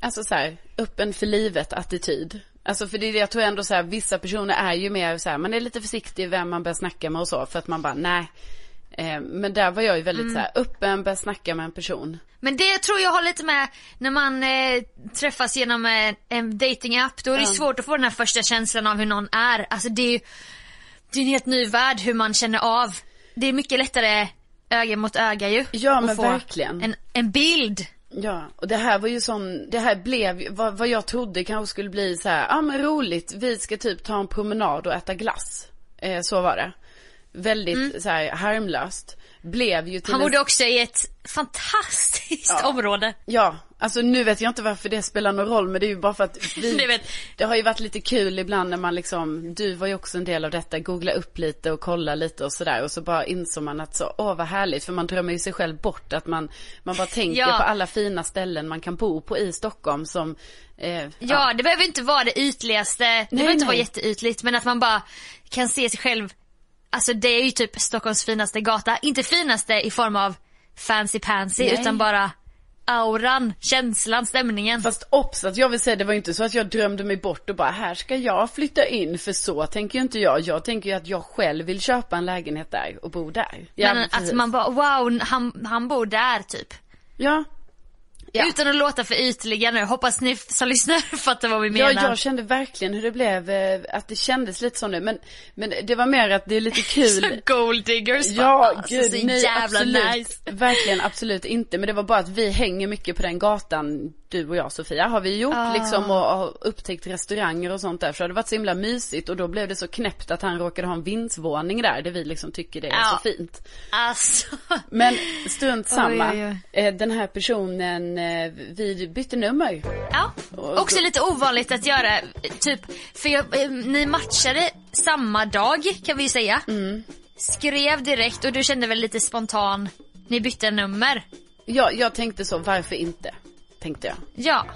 alltså så här, öppen för livet attityd. Alltså för det är det jag tror ändå så här, vissa personer är ju mer så här, man är lite försiktig vem man börjar snacka med och så, för att man bara, nej. Eh, men där var jag ju väldigt så här, öppen, börja snacka med en person. Men det tror jag har lite med när man eh, träffas genom eh, en datingapp. Då är det svårt att få den här första känslan av hur någon är. Alltså det är ju det är en helt ny värld hur man känner av. Det är mycket lättare öga mot öga ju. Ja, men verkligen. En, en bild. Ja, och det här var ju sån, det här blev ju- vad, vad jag trodde kanske skulle bli så här, ja ah, men roligt, vi ska typ ta en promenad och äta glass. Eh, så var det. Väldigt så här harmlöst. Blev ju till Han en- bodde också i ett fantastiskt Ja. område. Ja, alltså nu vet jag inte varför det spelar någon roll men det är ju bara för att vi, det har ju varit lite kul ibland när man liksom, du var ju också en del av detta, googla upp lite och kolla lite och sådär och så bara insåg man att så, åh vad härligt för man drömmer ju sig själv bort att man, man bara tänker Ja. på alla fina ställen man kan bo på i Stockholm som, eh, Ja, det behöver inte vara det ytligaste. Det behöver inte nej. vara jätteytligt men att man bara kan se sig själv. Alltså det är ju typ Stockholms finaste gata. Inte finaste i form av fancy pansy Nej. utan bara auran, känslan, stämningen. Fast obs att jag vill säga det var inte så att jag drömde mig bort och bara här ska jag flytta in för så tänker ju inte jag. Jag tänker ju att jag själv vill köpa en lägenhet där och bo där. Ja, men att precis. man bara wow, han, han bor där typ. Ja. Ja. Utan att låta för ytliga nu. Hoppas ni som lyssnar fattar vad vi Ja, menar. jag kände verkligen hur det blev, eh, att det kändes lite så nu. Men, men det var mer att det är lite kul. Gold diggers Ja, alltså, gud, så nej, jävla absolut. nice. Verkligen, absolut inte. Men det var bara att vi hänger mycket på den gatan, du och jag Sofia, har vi gjort Ah. liksom och har upptäckt restauranger och sånt där. Så det har varit så himla mysigt och då blev det så knäppt att han råkade ha en vindsvåning där, det vi liksom tycker det är Ja. så fint. Alltså. Men strunt samma. Oj, oj, Eh, Den här personen, eh, vi bytte nummer. Ja, också lite ovanligt att göra, typ, för jag, eh, ni matchade samma dag kan vi ju säga. Mm. Skrev direkt och du kände väl lite spontan, ni bytte nummer. Ja, jag tänkte så, varför inte? Tänkte jag. Ja,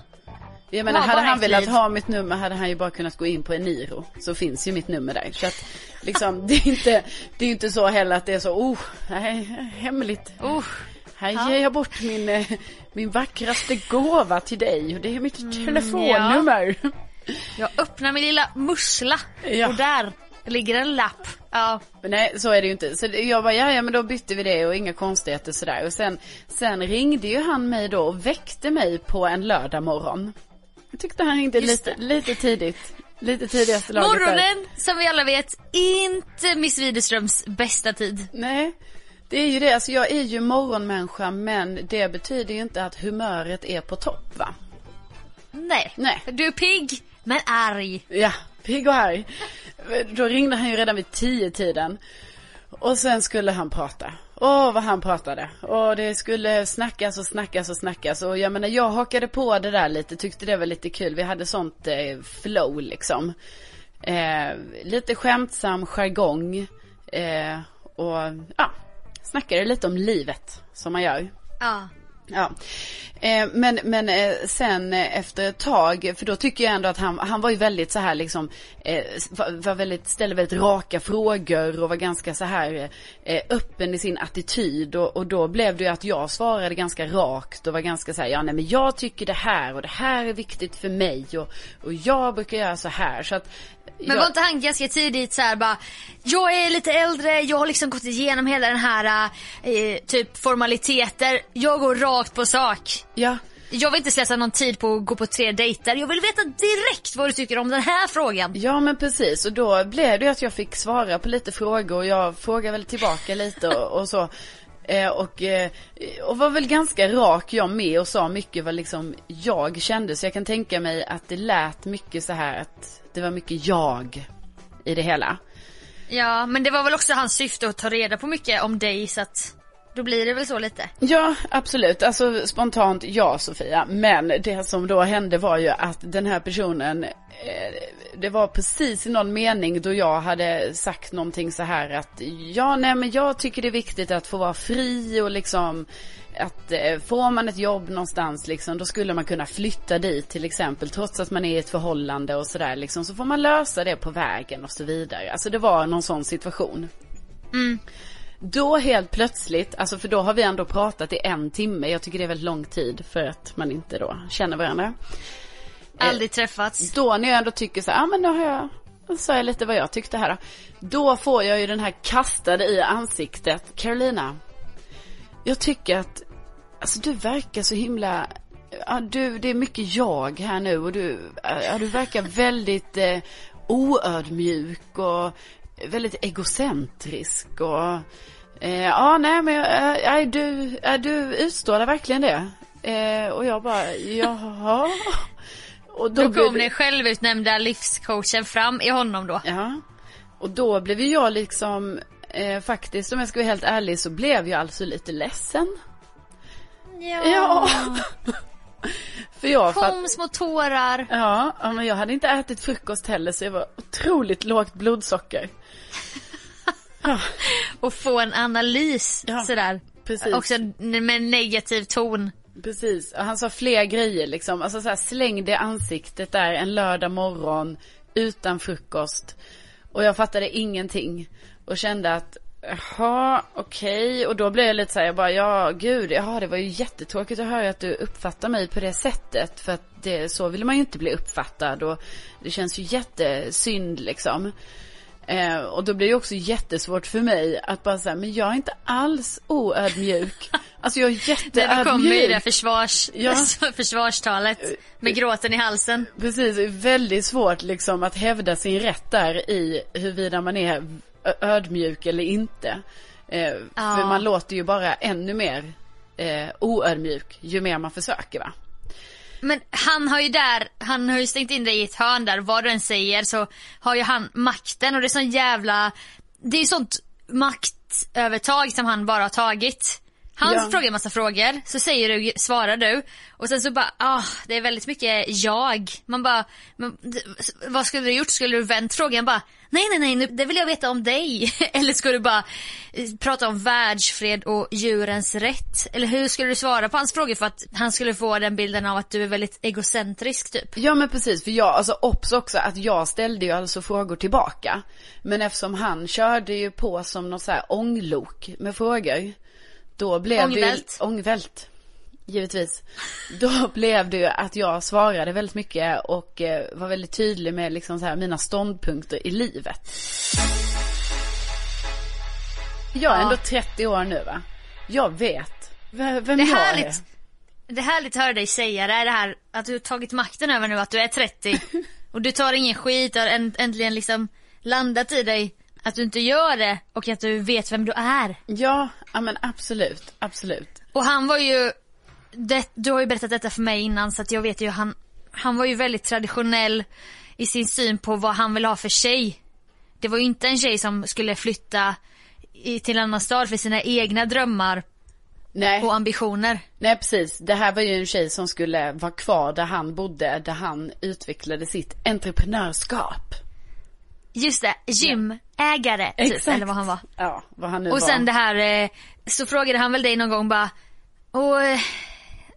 Jag menar, Ja, hade han velat ha mitt nummer hade han ju bara kunnat gå in på Eniro. Så finns ju mitt nummer där. Så att, liksom, det är inte, det är inte så heller att det är så, oh, nej, hemligt. uh, Här ger jag bort min, eh, min vackraste gåva till dig. Och det är mitt Mm, telefonnummer. jag öppnar min lilla mussla Ja. och där ligger en lapp. Ja, Men nej, så är det ju inte. Så det- jag bara, ja, ja men då bytte vi det och inga konstigheter sådär. Och sen, sen ringde ju han mig då och väckte mig på en lördag morgon. Jag tyckte han ringde Just lite, lite tidigt. Lite tidigaste laget där. morgonen som vi alla vet, inte Miss Widerströms bästa tid. Nej, det är ju det. Alltså jag är ju morgonmänniska men det betyder ju inte att humöret är på topp va? Nej, Nej. du är pigg men arg. Ja, pigg och arg. Då ringde han ju redan vid tio tiden. Och sen skulle han prata. Åh, vad han pratade. Och det skulle snackas och snackas och snackas. Och jag menar, jag hakade på det där lite. Tyckte det var lite kul. Vi hade sånt eh, flow liksom. Eh, lite skämtsam jargong. Eh, och ja, snackade lite om livet. Som man gör. Ja. Ja, eh, men, men eh, sen eh, efter ett tag, för då tycker jag ändå att han, han var ju väldigt så här liksom, eh, var, var väldigt, ställde väldigt raka frågor och var ganska så här eh, öppen i sin attityd och, och då blev det ju att jag svarade ganska rakt och var ganska så här, ja nej men jag tycker det här och det här är viktigt för mig och, och jag brukar göra så här. Så att men var inte han ganska tidigt så här bara, jag är lite äldre, jag har liksom gått igenom hela den här eh, typ formaliteter, jag går rakt på sak. Ja, Jag vill inte slösa någon tid på att gå på tre dejter, jag vill veta direkt vad du tycker om den här frågan. Ja men precis och då blev det ju att jag fick svara på lite frågor och jag frågade väl tillbaka lite och, och så. Eh, och, eh, och var väl ganska rak jag med och sa mycket vad liksom jag kände. Så jag kan tänka mig att det lät mycket så här att det var mycket jag i det hela. Ja, men det var väl också hans syfte att ta reda på mycket om dig så att då blir det väl så lite. Ja, absolut. Alltså spontant ja, Sofia. Men det som då hände var ju att den här personen, eh, det var precis i någon mening då jag hade sagt någonting så här att ja, nej men jag tycker det är viktigt att få vara fri och liksom att eh, får man ett jobb någonstans liksom, då skulle man kunna flytta dit till exempel, trots att man är i ett förhållande och sådär liksom, så får man lösa det på vägen och så vidare. Alltså det var någon sån situation. Då helt plötsligt, alltså för då har vi ändå pratat i en timme. Jag tycker det är väldigt lång tid för att man inte då känner varandra. Aldrig träffats. Då när jag ändå tycker så här, ja men då har jag, sa jag lite vad jag tyckte här då. Då får jag ju den här kastade i ansiktet. Carolina, jag tycker att, alltså du verkar så himla, ja, du, det är mycket jag här nu och du, ja, du verkar väldigt eh, oödmjuk och väldigt egocentrisk och eh, ja nej men äh, är du, är du utstrålar verkligen det. Eh, och jag bara jaha. Och Då blev kom den självutnämnda livscoachen fram i honom då. Ja. Och då blev ju jag liksom, eh, faktiskt om jag ska vara helt ärlig så blev jag alltså lite ledsen. Ja. För jag, Kom små tårar. ja, ja, men jag hade inte ätit frukost heller så jag var otroligt lågt blodsocker. Och få en analys Ja, sådär. precis. Också med negativ ton. Precis, och han sa fler grejer liksom. Alltså så här, släng det ansiktet där en lördag morgon utan frukost. Och jag fattade ingenting. Och kände att, jaha, okej. Och då blev jag lite så här, jag bara, ja gud, jaha det var ju jättetråkigt att höra att du uppfattar mig på det sättet. För att det, så vill man ju inte bli uppfattad. Och det känns ju jättesynd liksom. Eh, och då blir det också jättesvårt för mig att bara säga, men jag är inte alls oödmjuk. Alltså jag är När du kommer i det jätteödmjuk. försvars, Ja. försvarstalet med gråten i halsen. Precis, det är väldigt svårt liksom att hävda sin rätt där i huruvida man är ödmjuk eller inte. Eh, Ja. För man låter ju bara ännu mer eh, oödmjuk ju mer man försöker va. Men han har ju där, han har ju stängt in dig i ett hörn där, vad du än säger så har ju han makten och det är sån jävla, det är ju sånt maktövertag som han bara har tagit. Han Ja. frågar en massa frågor, så säger du, svarar du och sen så bara, ah, det är väldigt mycket jag. Man bara, men, vad skulle du gjort? Skulle du vänt frågan bara, nej nej nej, nu, det vill jag veta om dig. Eller skulle du bara eh, prata om världsfred och djurens rätt? Eller hur skulle du svara på hans frågor för att han skulle få den bilden av att du är väldigt egocentrisk typ? Ja men precis, för jag, alltså obs också att jag ställde ju alltså frågor tillbaka. Men eftersom han körde ju på som något så här ånglok med frågor. Då blev Ångvält. det ju, ångvält. Givetvis. Då blev det ju att jag svarade väldigt mycket och eh, var väldigt tydlig med liksom så här mina ståndpunkter i livet. Jag är Ja. ändå 30 år nu va. Jag vet vem Det är jag är. härligt. Det är härligt att höra dig säga det, är det här att du har tagit makten över nu, att du är 30 och du tar ingen skit, har änt- äntligen liksom landat i dig att du inte gör det och att du vet vem du är. Ja, ja men absolut, absolut. Och han var ju, det, du har ju berättat detta för mig innan så att jag vet ju han, han var ju väldigt traditionell i sin syn på vad han vill ha för tjej. Det var ju inte en tjej som skulle flytta i, till en annan stad för sina egna drömmar Nej. och ambitioner. Nej precis, det här var ju en tjej som skulle vara kvar där han bodde, där han utvecklade sitt entreprenörskap. Just det, gymägare typ, eller vad han var. Ja, vad han nu Och var. sen det här, eh, så frågade han väl dig någon gång bara, och eh,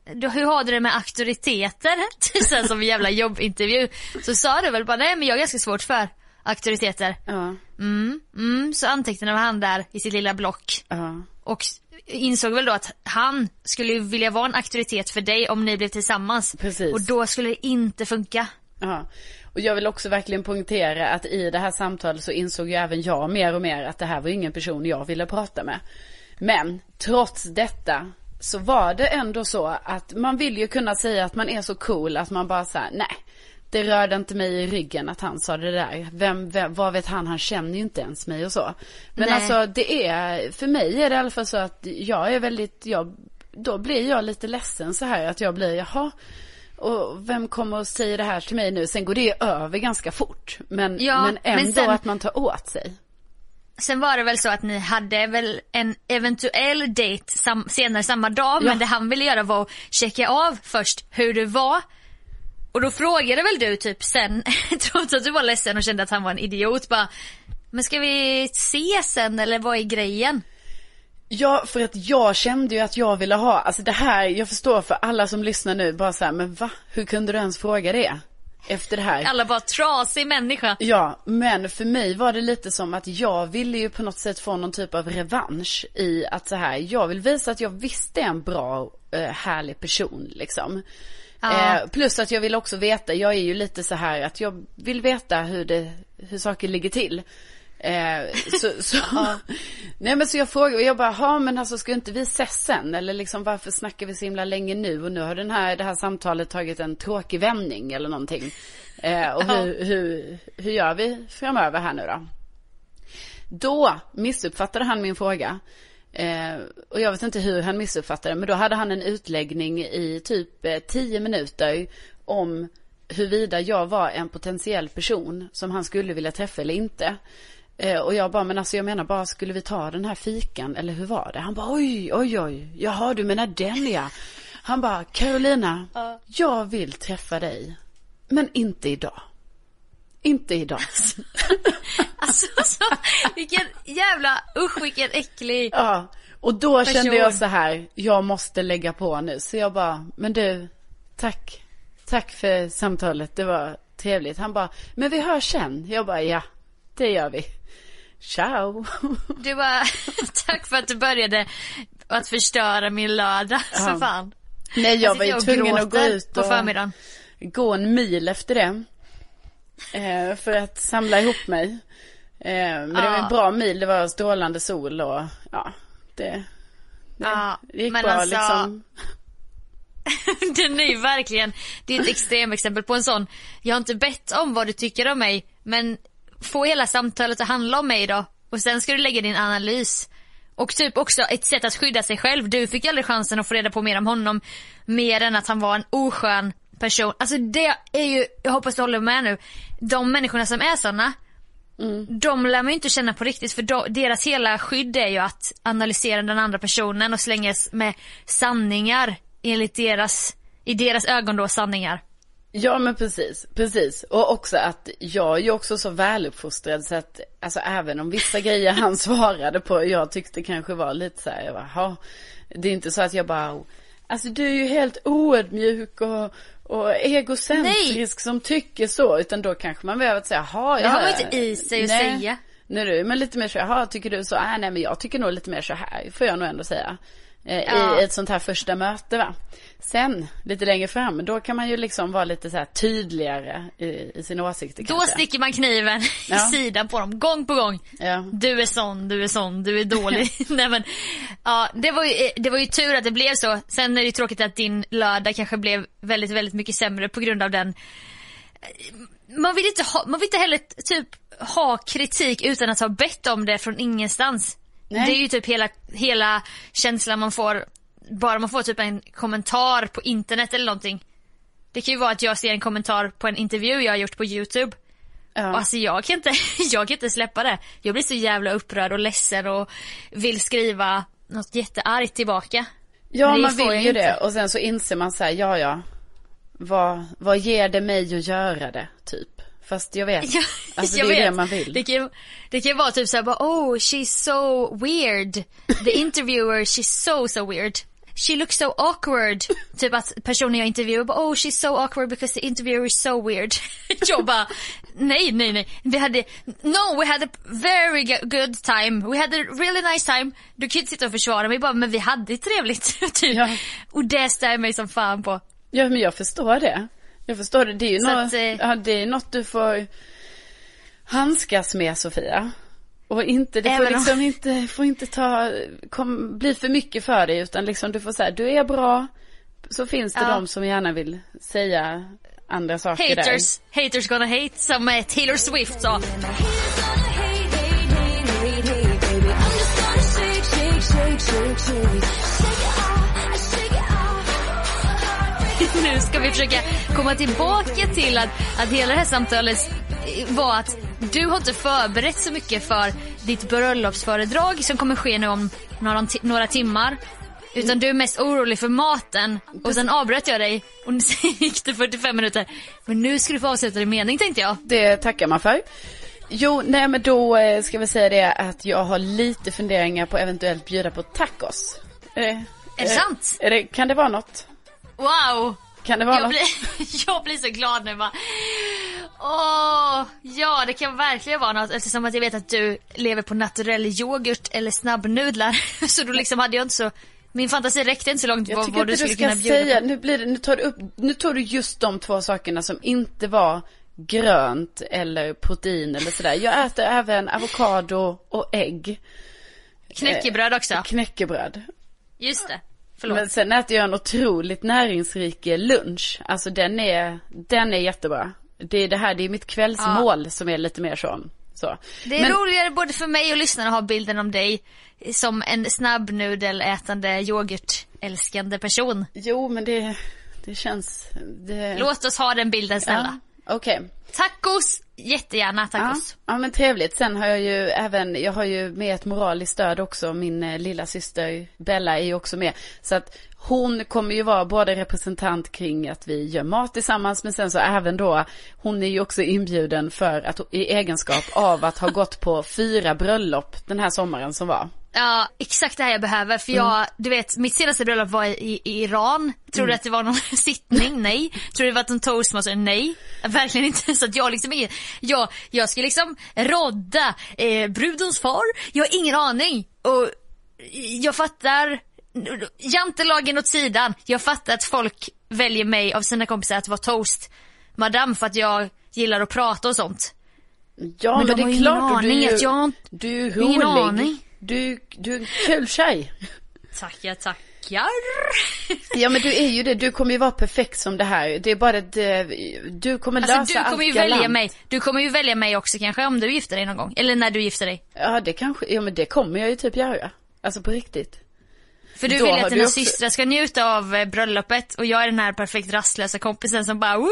hur har du det med auktoriteter? Typ så här som en jävla jobbintervju. Så sa du väl bara, nej men jag har ganska svårt för auktoriteter. Ja, Mm, mm, så antecknade han där i sitt lilla block. ja. Och insåg väl då att han skulle vilja vara en auktoritet för dig om ni blev tillsammans. Precis. Och då skulle det inte funka. Ja. Och jag vill också verkligen poängtera att i det här samtalet så insåg ju även jag mer och mer att det här var ingen person jag ville prata med. Men trots detta så var det ändå så att man vill ju kunna säga att man är så cool att man bara säger nej. Det rörde inte mig i ryggen att han sa det där. Vem, vem, vad vet han, han känner ju inte ens mig och så. Men Nej. alltså det är, för mig är det i alla fall så att jag är väldigt, jag, då blir jag lite ledsen så här att jag blir, jaha. Och vem kommer och säger det här till mig nu? Sen går det över ganska fort. Men, Ja, men men ändå sen- att man tar åt sig. Sen var det väl så att ni hade väl en eventuell dejt sam- senare samma dag Ja. men det han ville göra var att checka av först hur du var. Och då frågade väl du typ sen, trots att du var ledsen och kände att han var en idiot bara Men ska vi se sen eller vad är grejen? Ja, för att jag kände ju att jag ville ha, alltså det här, jag förstår för alla som lyssnar nu bara så här, men va? Hur kunde du ens fråga det? efter det här. Alla bara trasig människa. Ja, men för mig var det lite som att jag ville ju på något sätt få någon typ av revansch i att så här, jag vill visa att jag visst är en bra, eh, härlig person liksom. Ja. Eh, plus att jag vill också veta, jag är ju lite så här att jag vill veta hur det, hur saker ligger till. Eh, så, så, nej men så jag frågade, och jag bara, ha men alltså ska inte vi ses sen? Eller liksom varför snackar vi så himla länge nu? Och nu har den här, det här samtalet tagit en tråkig vändning eller någonting. Eh, och hur, hur, hur gör vi framöver här nu då? Då missuppfattade han min fråga. Eh, och jag vet inte hur han missuppfattade men då hade han en utläggning i typ eh, tio minuter om huruvida jag var en potentiell person som han skulle vilja träffa eller inte. Eh, och jag bara, men alltså jag menar bara, skulle vi ta den här fikan eller hur var det? Han bara, oj, oj, oj, jaha du menar den ja. Han bara, Carolina, jag vill träffa dig, men inte idag. Inte idag. Alltså, så, vilken jävla, usch vilken äcklig. Ja, och då Person. kände jag så här, jag måste lägga på nu. Så jag bara, men du, tack. Tack för samtalet, det var trevligt. Han bara, men vi hörs sen. Jag bara, ja, det gör vi. Ciao. Du bara, tack för att du började att förstöra min lördag. Så Ja. fan. Nej, jag var ju tvungen att gå ut på och förmiddagen. gå en mil efter det. Eh, för att samla ihop mig. Eh, men det var en Ja. bra mil, det var strålande sol och ja, det, det, Ja, det gick men bra alltså- liksom. Den är ju verkligen, det är ett extremexempel på en sån, jag har inte bett om vad du tycker om mig, men få hela samtalet att handla om mig då. Och sen ska du lägga din analys. Och typ också ett sätt att skydda sig själv. Du fick aldrig chansen att få reda på mer om honom. Mer än att han var en oskön person. Alltså det är ju, jag hoppas du håller med nu. De människorna som är såna. De lär man ju inte känna på riktigt för då, deras hela skydd är ju att analysera den andra personen och slängas med sanningar enligt deras, i deras ögon då sanningar. Ja men precis, precis. Och också att jag är ju också så väluppfostrad så att, alltså även om vissa grejer han svarade på, jag tyckte kanske var lite så här, jag bara, "Ha." Det är inte så att jag bara, alltså du är ju helt oödmjuk och, och egocentrisk som tycker så, utan då kanske man behöver säga, jaha, Det har man inte i sig att nej." säga. Nej du, men lite mer så, jaha, tycker du så? Äh, nej men jag tycker nog lite mer så här, får jag nog ändå säga. Eh, Ja. I ett sånt här första möte va. Sen, lite längre fram, då kan man ju liksom vara lite så här tydligare i, i sina åsikter Då kanske. sticker man kniven Ja. i sidan på dem, gång på gång. Ja. Du är sån, du är sån, du är dålig. Nej men, ja det var, ju, det var ju tur att det blev så. Sen är det ju tråkigt att din lördag kanske blev väldigt, väldigt mycket sämre på grund av den. Man vill inte, ha, man vill inte heller typ ha kritik utan att ha bett om det från ingenstans. Nej. Det är ju typ hela, hela känslan man får, bara man får typ en kommentar på internet eller någonting. Det kan ju vara att jag ser en kommentar på en intervju jag har gjort på YouTube. Ja. Och Alltså jag kan, inte, jag kan inte släppa det. Jag blir så jävla upprörd och ledsen och vill skriva något jätteargt tillbaka. Ja, man vill ju inte. det. Och sen så inser man så här, ja ja. Vad, vad ger det mig att göra det, typ? Fast jag vet. Ja, alltså jag det är vet. det man vill. Det kan, det kan vara typ såhär bara, oh she's so weird. The interviewer, she's so so weird. She looks so awkward. typ att personen jag intervjuar bara, oh she's so awkward because the interviewer is so weird. jag bara, nej nej nej. Vi hade, no we had a very go- good time. We had a really nice time. Du kan ju inte sitta och försvara mig bara, men vi hade trevligt. typ. Ja. Och det stör mig som fan på. Ja, men jag förstår det. Jag förstår det. Det är ju något, att, eh, ja, det är något du får handskas med, Sofia. Och inte, det får Även om- liksom inte, får inte ta, kom, bli för mycket för dig, utan liksom du får säga, du är bra. Så finns det Ja. de som gärna vill säga andra saker där. Haters, haters gonna hate som eh, Taylor Swift sa. Nu ska vi försöka komma tillbaka till att, att hela det här samtalet var att du har inte förberett så mycket för ditt bröllopsföredrag som kommer ske nu om några, några timmar. Utan du är mest orolig för maten och sen avbröt jag dig och sen gick det 45 minuter. Men nu ska du få avsluta din mening tänkte jag. Det tackar man för. Jo, nej men då eh, ska vi säga det att jag har lite funderingar på eventuellt bjuda på tacos. Eh, Är det sant? Är det, kan det vara något? Wow! Kan det vara jag blir, jag blir så glad nu bara. Åh, ja det kan verkligen vara något eftersom att jag vet att du lever på naturell yoghurt eller snabbnudlar. Så då liksom hade jag inte så, min fantasi räckte inte så långt Jag vad, vad du du skulle ska kunna bjuda säga, på. nu blir det, nu tar du upp, nu tar du just de två sakerna som inte var grönt eller protein eller sådär. Jag äter även avokado och ägg. Knäckebröd också. Knäckebröd. Just det. Förlåt. Men sen äter jag en otroligt näringsrik lunch. Alltså den är, den är jättebra. Det är det här, det är mitt kvällsmål som är lite mer så. så. Det är Men- roligare både för mig och lyssnarna att ha bilden om dig som en snabbnudelätande yoghurtälskande person. Jo men det, det känns, det... Låt oss ha den bilden snälla. Ja, Okej. Tacos, jättegärna Ja, tacos. ja men trevligt. Sen har jag ju även, jag har ju med ett moraliskt stöd också. Min eh, lilla syster Bella är ju också med. Så att hon kommer ju vara både representant kring att vi gör mat tillsammans. Men sen så även då, hon är ju också inbjuden för att i egenskap av att ha gått på fyra bröllop den här sommaren som var. Ja, exakt det här jag behöver. För jag, Mm. du vet, mitt senaste bröllop var i, i Iran. Tror du att det var någon sittning? Nej. Tror du det var en toastmaster? Nej. Verkligen inte. Så att jag liksom är, jag, jag ska liksom rodda eh, brudens far. Jag har ingen aning. Och jag fattar, jantelagen åt sidan. Jag fattar att folk väljer mig av sina kompisar att vara toast madam för att jag gillar att prata och sånt. Ja Men men, de det är ingen klart. du, är ju- du är ingen rolig. aning. Du, du är en kul tjej. Tackar, tackar. Ja men du är ju det, du kommer ju vara perfekt som det här. Det är bara att eh, du kommer lösa Alltså du kommer ju välja mig. Du kommer ju välja mig också kanske om du gifter dig någon gång. Eller när du gifter dig. Ja det kanske, ja men det kommer jag ju typ göra. Alltså på riktigt. För du Då vill att dina också- systrar ska njuta av eh, bröllopet och jag är den här perfekt rastlösa kompisen som bara woo!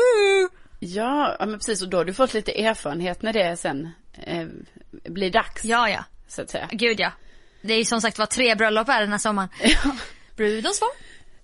Ja, ja men precis och då har du fått lite erfarenhet när det sen eh, blir dags. Ja, ja. Så att säga. Gud ja. Det är ju som sagt var tre bröllop här den här sommaren. Brudens far.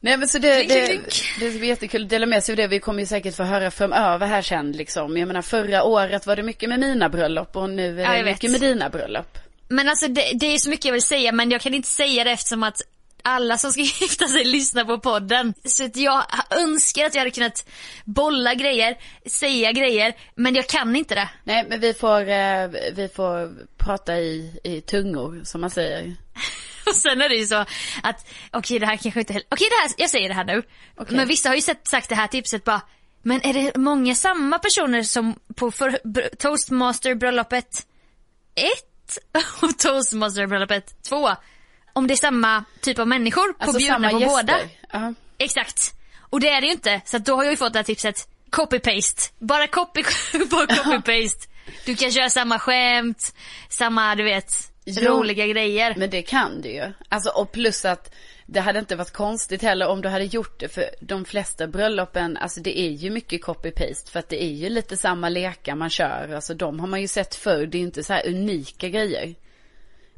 Nej men så det, Klink, det, klink, det ska bli jättekul att dela med sig av det. Vi kommer ju säkert få höra framöver här sen liksom. Jag menar förra året var det mycket med mina bröllop och nu är Ja, det vet. mycket med dina bröllop. Men alltså det, det är så mycket jag vill säga men jag kan inte säga det eftersom att alla som ska gifta sig lyssnar på podden. Så att jag önskar att jag hade kunnat bolla grejer, säga grejer, men jag kan inte det. Nej men vi får, eh, vi får prata i, i tungor som man säger. Och sen är det ju så att, okej det här kanske inte heller, okej det här, jag säger det här nu. Okej. Men vissa har ju sett, sagt det här tipset bara, men är det många samma personer som på för, br- toastmaster-bröllopet 1 och toastmaster-bröllopet 2? Om det är samma typ av människor på Alltså bjudna på gäster. båda? Ja. Exakt. Och det är det ju inte, så då har jag ju fått det här tipset, copy-paste. Bara copy, bara copy-paste. Du kan köra samma skämt, samma du vet, Jo, roliga grejer. Men det kan du ju. Alltså och plus att det hade inte varit konstigt heller om du hade gjort det för de flesta bröllopen, alltså det är ju mycket copy-paste för att det är ju lite samma lekar man kör. Alltså de har man ju sett förr, det är ju inte så här unika grejer.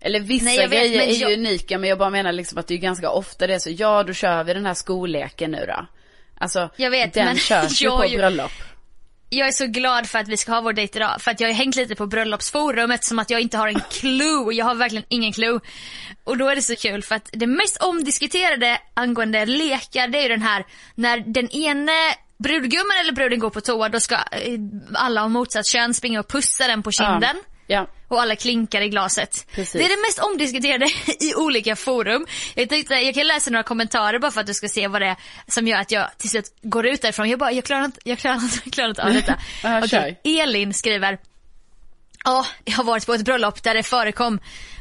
Eller vissa Nej, vet, grejer är ju jag- unika men jag bara menar liksom att det är ju ganska ofta det är så, ja då kör vi den här skolleken nu då. Alltså Jag vet, den men körs ju på ju- bröllop. Jag är så glad för att vi ska ha vår dejt idag. För att jag har hängt lite på bröllopsforumet som att jag inte har en clue. Jag har verkligen ingen clue. Och då är det så kul för att det mest omdiskuterade angående lekar det är ju den här när den ene brudgummen eller bruden går på toa då ska eh, alla av motsatt kön springa och pussa den på kinden. Ja. Och alla klinkar i glaset. Precis. Det är det mest omdiskuterade i olika forum. Jag tänkte, jag kan läsa några kommentarer bara för att du ska se vad det är som gör att jag till slut går ut därifrån. Jag bara, jag klarar inte, jag klarar inte, jag klarar inte av detta. Ja, Okej, Elin skriver. Ja, jag har varit på ett bröllop där det förekom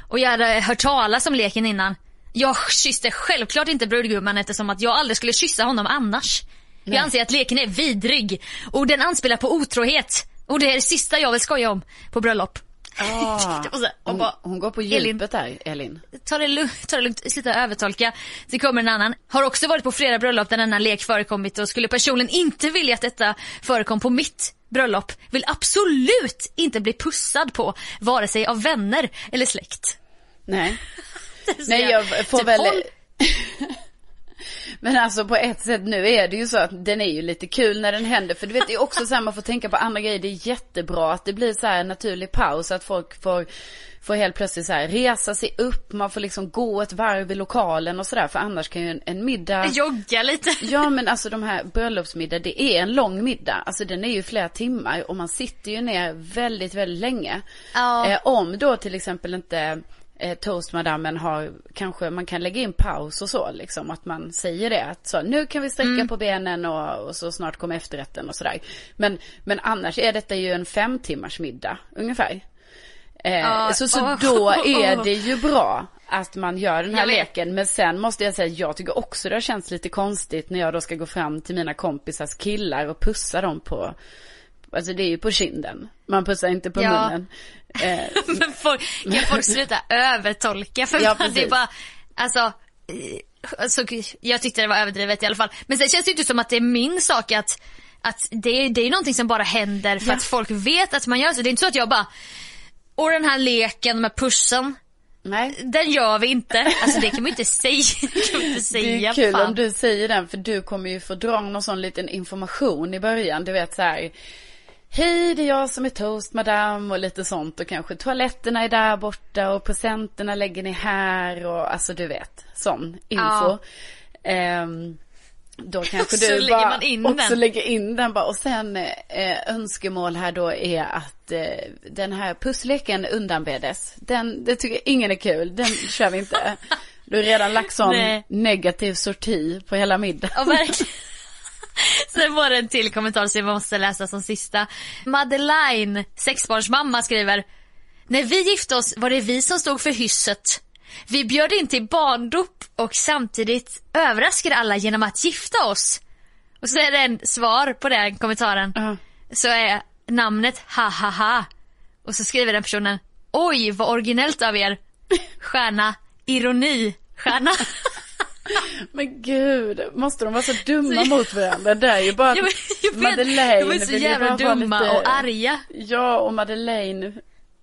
och jag hade hört talas om leken innan. Jag kysste självklart inte brudgummen eftersom att jag aldrig skulle kyssa honom annars. Jag anser att leken är vidrig och den anspelar på otrohet. Och det är det sista jag vill skoja om på bröllop. Ah, hon, bara, hon går på Elin- djupet där, Elin. ta det lugnt, ta det lugnt, sluta övertolka. Det kommer en annan. Har också varit på flera bröllop där denna lek förekommit och skulle personligen inte vilja att detta förekom på mitt bröllop. Vill absolut inte bli pussad på, vare sig av vänner eller släkt. Nej. Nej, jag får typ, väl... Men alltså på ett sätt nu är det ju så att den är ju lite kul när den händer. För du vet det är också så här man får tänka på andra grejer. Det är jättebra att det blir så här en naturlig paus. Att folk får, får helt plötsligt så här resa sig upp. Man får liksom gå ett varv i lokalen och sådär. För annars kan ju en, en middag. Jogga lite. Ja men alltså de här bröllopsmiddag, det är en lång middag. Alltså den är ju flera timmar och man sitter ju ner väldigt, väldigt länge. Ja. Eh, om då till exempel inte eh, toastmadammen har, kanske man kan lägga in paus och så liksom. Att man säger det. Att så, nu kan vi sträcka Mm. på benen och, och så snart kommer efterrätten och sådär. Men, men annars är detta ju en fem timmars middag ungefär. Eh, Ja, så så åh. då är det ju bra att man gör den här leken. Men sen måste jag säga, jag tycker också det har känts lite konstigt när jag då ska gå fram till mina kompisars killar och pussa dem på, alltså det är ju på kinden. Man pussar inte på Ja. munnen. Eh, Men folk, kan folk sluta övertolka? För Ja, det är bara, alltså, alltså, jag tyckte det var överdrivet i alla fall. Men sen känns det inte som att det är min sak att, att det, det är någonting som bara händer för Ja. att folk vet att man gör så. Det är inte så att jag bara, och den här leken med pussen, nej. den gör vi inte. Alltså det kan man ju inte säga. Det kan man inte Det säga är kul fan. om du säger den för du kommer ju få dra någon sån liten information i början. Du vet så här. Hej det är jag som är toastmadam och lite sånt och kanske toaletterna är där borta och presenterna lägger ni här och alltså du vet sån info. Ja. Ehm, då kanske Så du lägger bara man in också den. lägger in den bara och sen eh, önskemål här då är att eh, den här pussleken undanbedes. Den, det tycker ingen är kul, den kör vi inte. Du har redan lagt sån negativ sorti på hela middagen. Ja, verkligen. Sen var det en till kommentar som jag måste läsa som sista. Madeleine, sexbarnsmamma, skriver. När vi gifte oss var det vi som stod för hysset. Vi bjöd in till barndop och samtidigt överraskade alla genom att gifta oss. Och så är det en svar på den kommentaren. Ja. Så är namnet ha ha ha. Och så skriver den personen. Oj vad originellt av er. Stjärna, ironi, stjärna. Men gud, måste de vara så dumma mot varandra? Det är ju bara Jag, jag vet, Madeleine de är så jävla dumma lite- och arga. Ja, och Madeleine.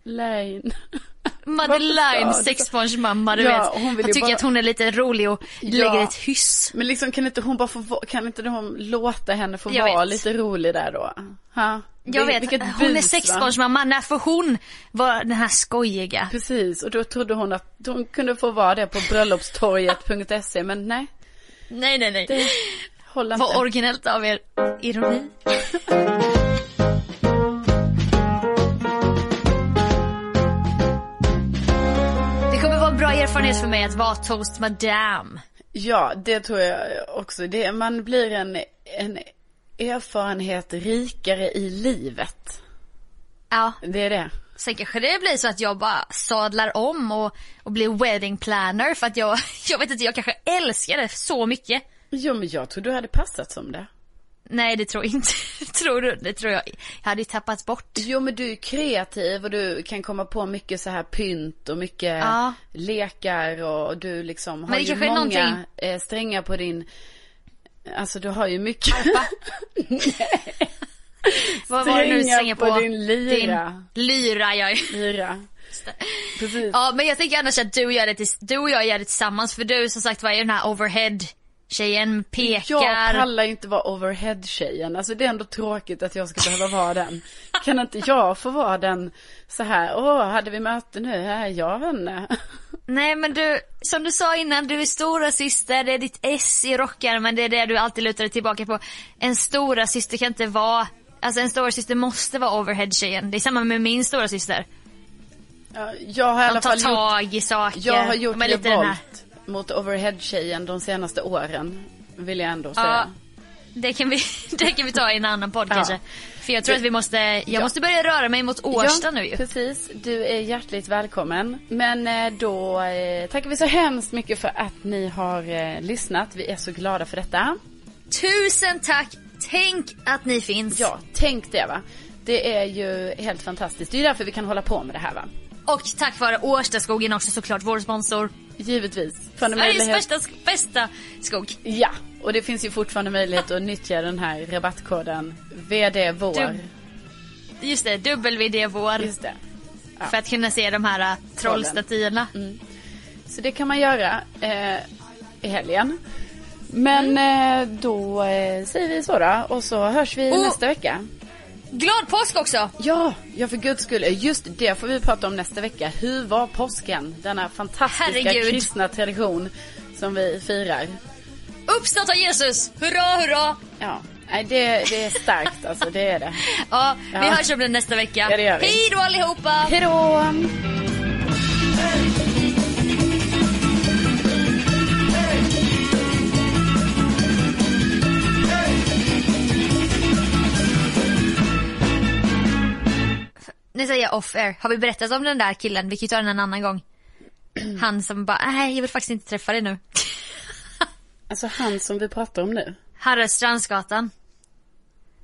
Lane. Madeleine, sexbarnsmamma, du Ja, vet. hon vill jag ju tycker bara- att hon är lite rolig och Ja. lägger ett hyss. Men liksom kan inte hon bara få, kan inte de låta henne få Jag vara vet. lite rolig där då? Ha? Jag vet, vilket hon är bus, va? sexbarnsmamma, när får hon vara den här skojiga? Precis, och då trodde hon att hon kunde få vara det på bröllopstorget.se, men nej, Nej, nej, nej. det håller Vad inte. originellt av er. Ironi. Det kommer vara en bra erfarenhet för mig att vara toast madame. Ja, det tror jag också. Det, man blir en, en erfarenhet rikare i livet. Ja, Det är det. sen kanske det blir så att jag bara sadlar om och, och blir wedding planner för att jag, jag vet inte, jag kanske älskar det så mycket. Jo, men jag tror du hade passat som det. Nej det tror jag inte. tror du? Det tror jag. Jag hade ju tappat bort. Jo, men du är kreativ och du kan komma på mycket så här pynt och mycket Ja. lekar och du liksom har det ju många någonting- eh, strängar på din, alltså du har ju mycket. Vad var det nu strängar på på? din lyra. Din lyra ja. Lyra. Precis. ja men jag tänker annars att du, och jag, gör det du och jag gör det tillsammans för du som sagt var är den här overhead tjejen pekar. Jag pallar inte vara overhead-tjejen. Alltså det är ändå tråkigt att jag ska behöva vara den. Kan inte jag få vara den så här, åh, hade vi möte nu? Äh, jag vet inte. Nej men du, som du sa innan, du är stora syster, det är ditt S i rockärmen, det är det du alltid lutar dig tillbaka på. En stora syster kan inte vara, alltså en stora syster måste vara overhead tjejen. Det är samma med min stora syster. Ja, Jag har i De alla tar fall gjort, tag i saker. jag har gjort revolt mot overhead-tjejen de senaste åren. Vill jag ändå säga. Ja, det kan, vi, det kan vi ta i en annan podd Ja. kanske. För jag tror att vi måste, jag Ja. måste börja röra mig mot Årsta nu ju. precis. Du är hjärtligt välkommen. Men eh, då eh, tackar vi så hemskt mycket för att ni har eh, lyssnat. Vi är så glada för detta. Tusen tack! Tänk att ni finns. Ja, tänk det va. Det är ju helt fantastiskt. Det är därför vi kan hålla på med det här va. Och tack vare Årstaskogen också såklart, vår sponsor. Givetvis. Sveriges bästa, bästa skog. Ja, och det finns ju fortfarande möjlighet att nyttja den här rabattkoden VD vår. Dub- Just det, WD vår. Just det. För att kunna se de här äh, trollstatyerna. Så det kan man göra eh, i helgen. Men eh, då eh, säger vi så då. Och så hörs vi Och- nästa vecka. Glad påsk också! Ja, ja för guds skull. Just det får vi prata om nästa vecka. Hur var påsken? Denna fantastiska Herregud. kristna tradition som vi firar. Uppstått av Jesus! Hurra, hurra! Ja, nej, det, det är starkt alltså. Det är det. Ja, vi Ja. hörs om det nästa vecka. Ja, det gör vi. Hej då allihopa! Hej då! Nu säger jag off air. Har vi berättat om den där killen? Vi kan ju ta den en annan gång. Han som bara, nej jag vill faktiskt inte träffa dig nu. Alltså han som vi pratar om nu. Harry Strandsgatan.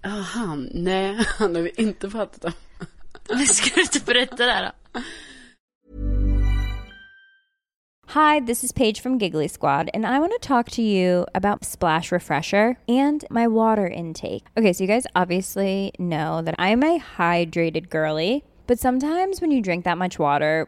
Ja, han. Nej, han har vi inte pratat om. Men ska du inte berätta det då? Hi, this is Paige from Giggly Squad, and I want to talk to you about Splash Refresher and my water intake. Okay, so you guys obviously know that I'm a hydrated girly, but sometimes when you drink that much water,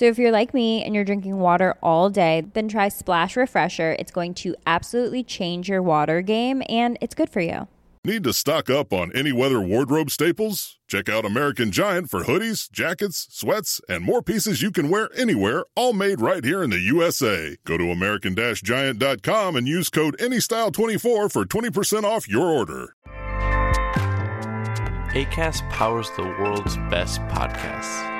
So if you're like me and you're drinking water all day, then try Splash Refresher. It's going to absolutely change your water game and it's good for you. Need to stock up on any weather wardrobe staples? Check out American Giant for hoodies, jackets, sweats, and more pieces you can wear anywhere, all made right here in the USA. Go to American Giant.com and use code ANYSTYLE24 for 20% off your order. ACAST powers the world's best podcasts.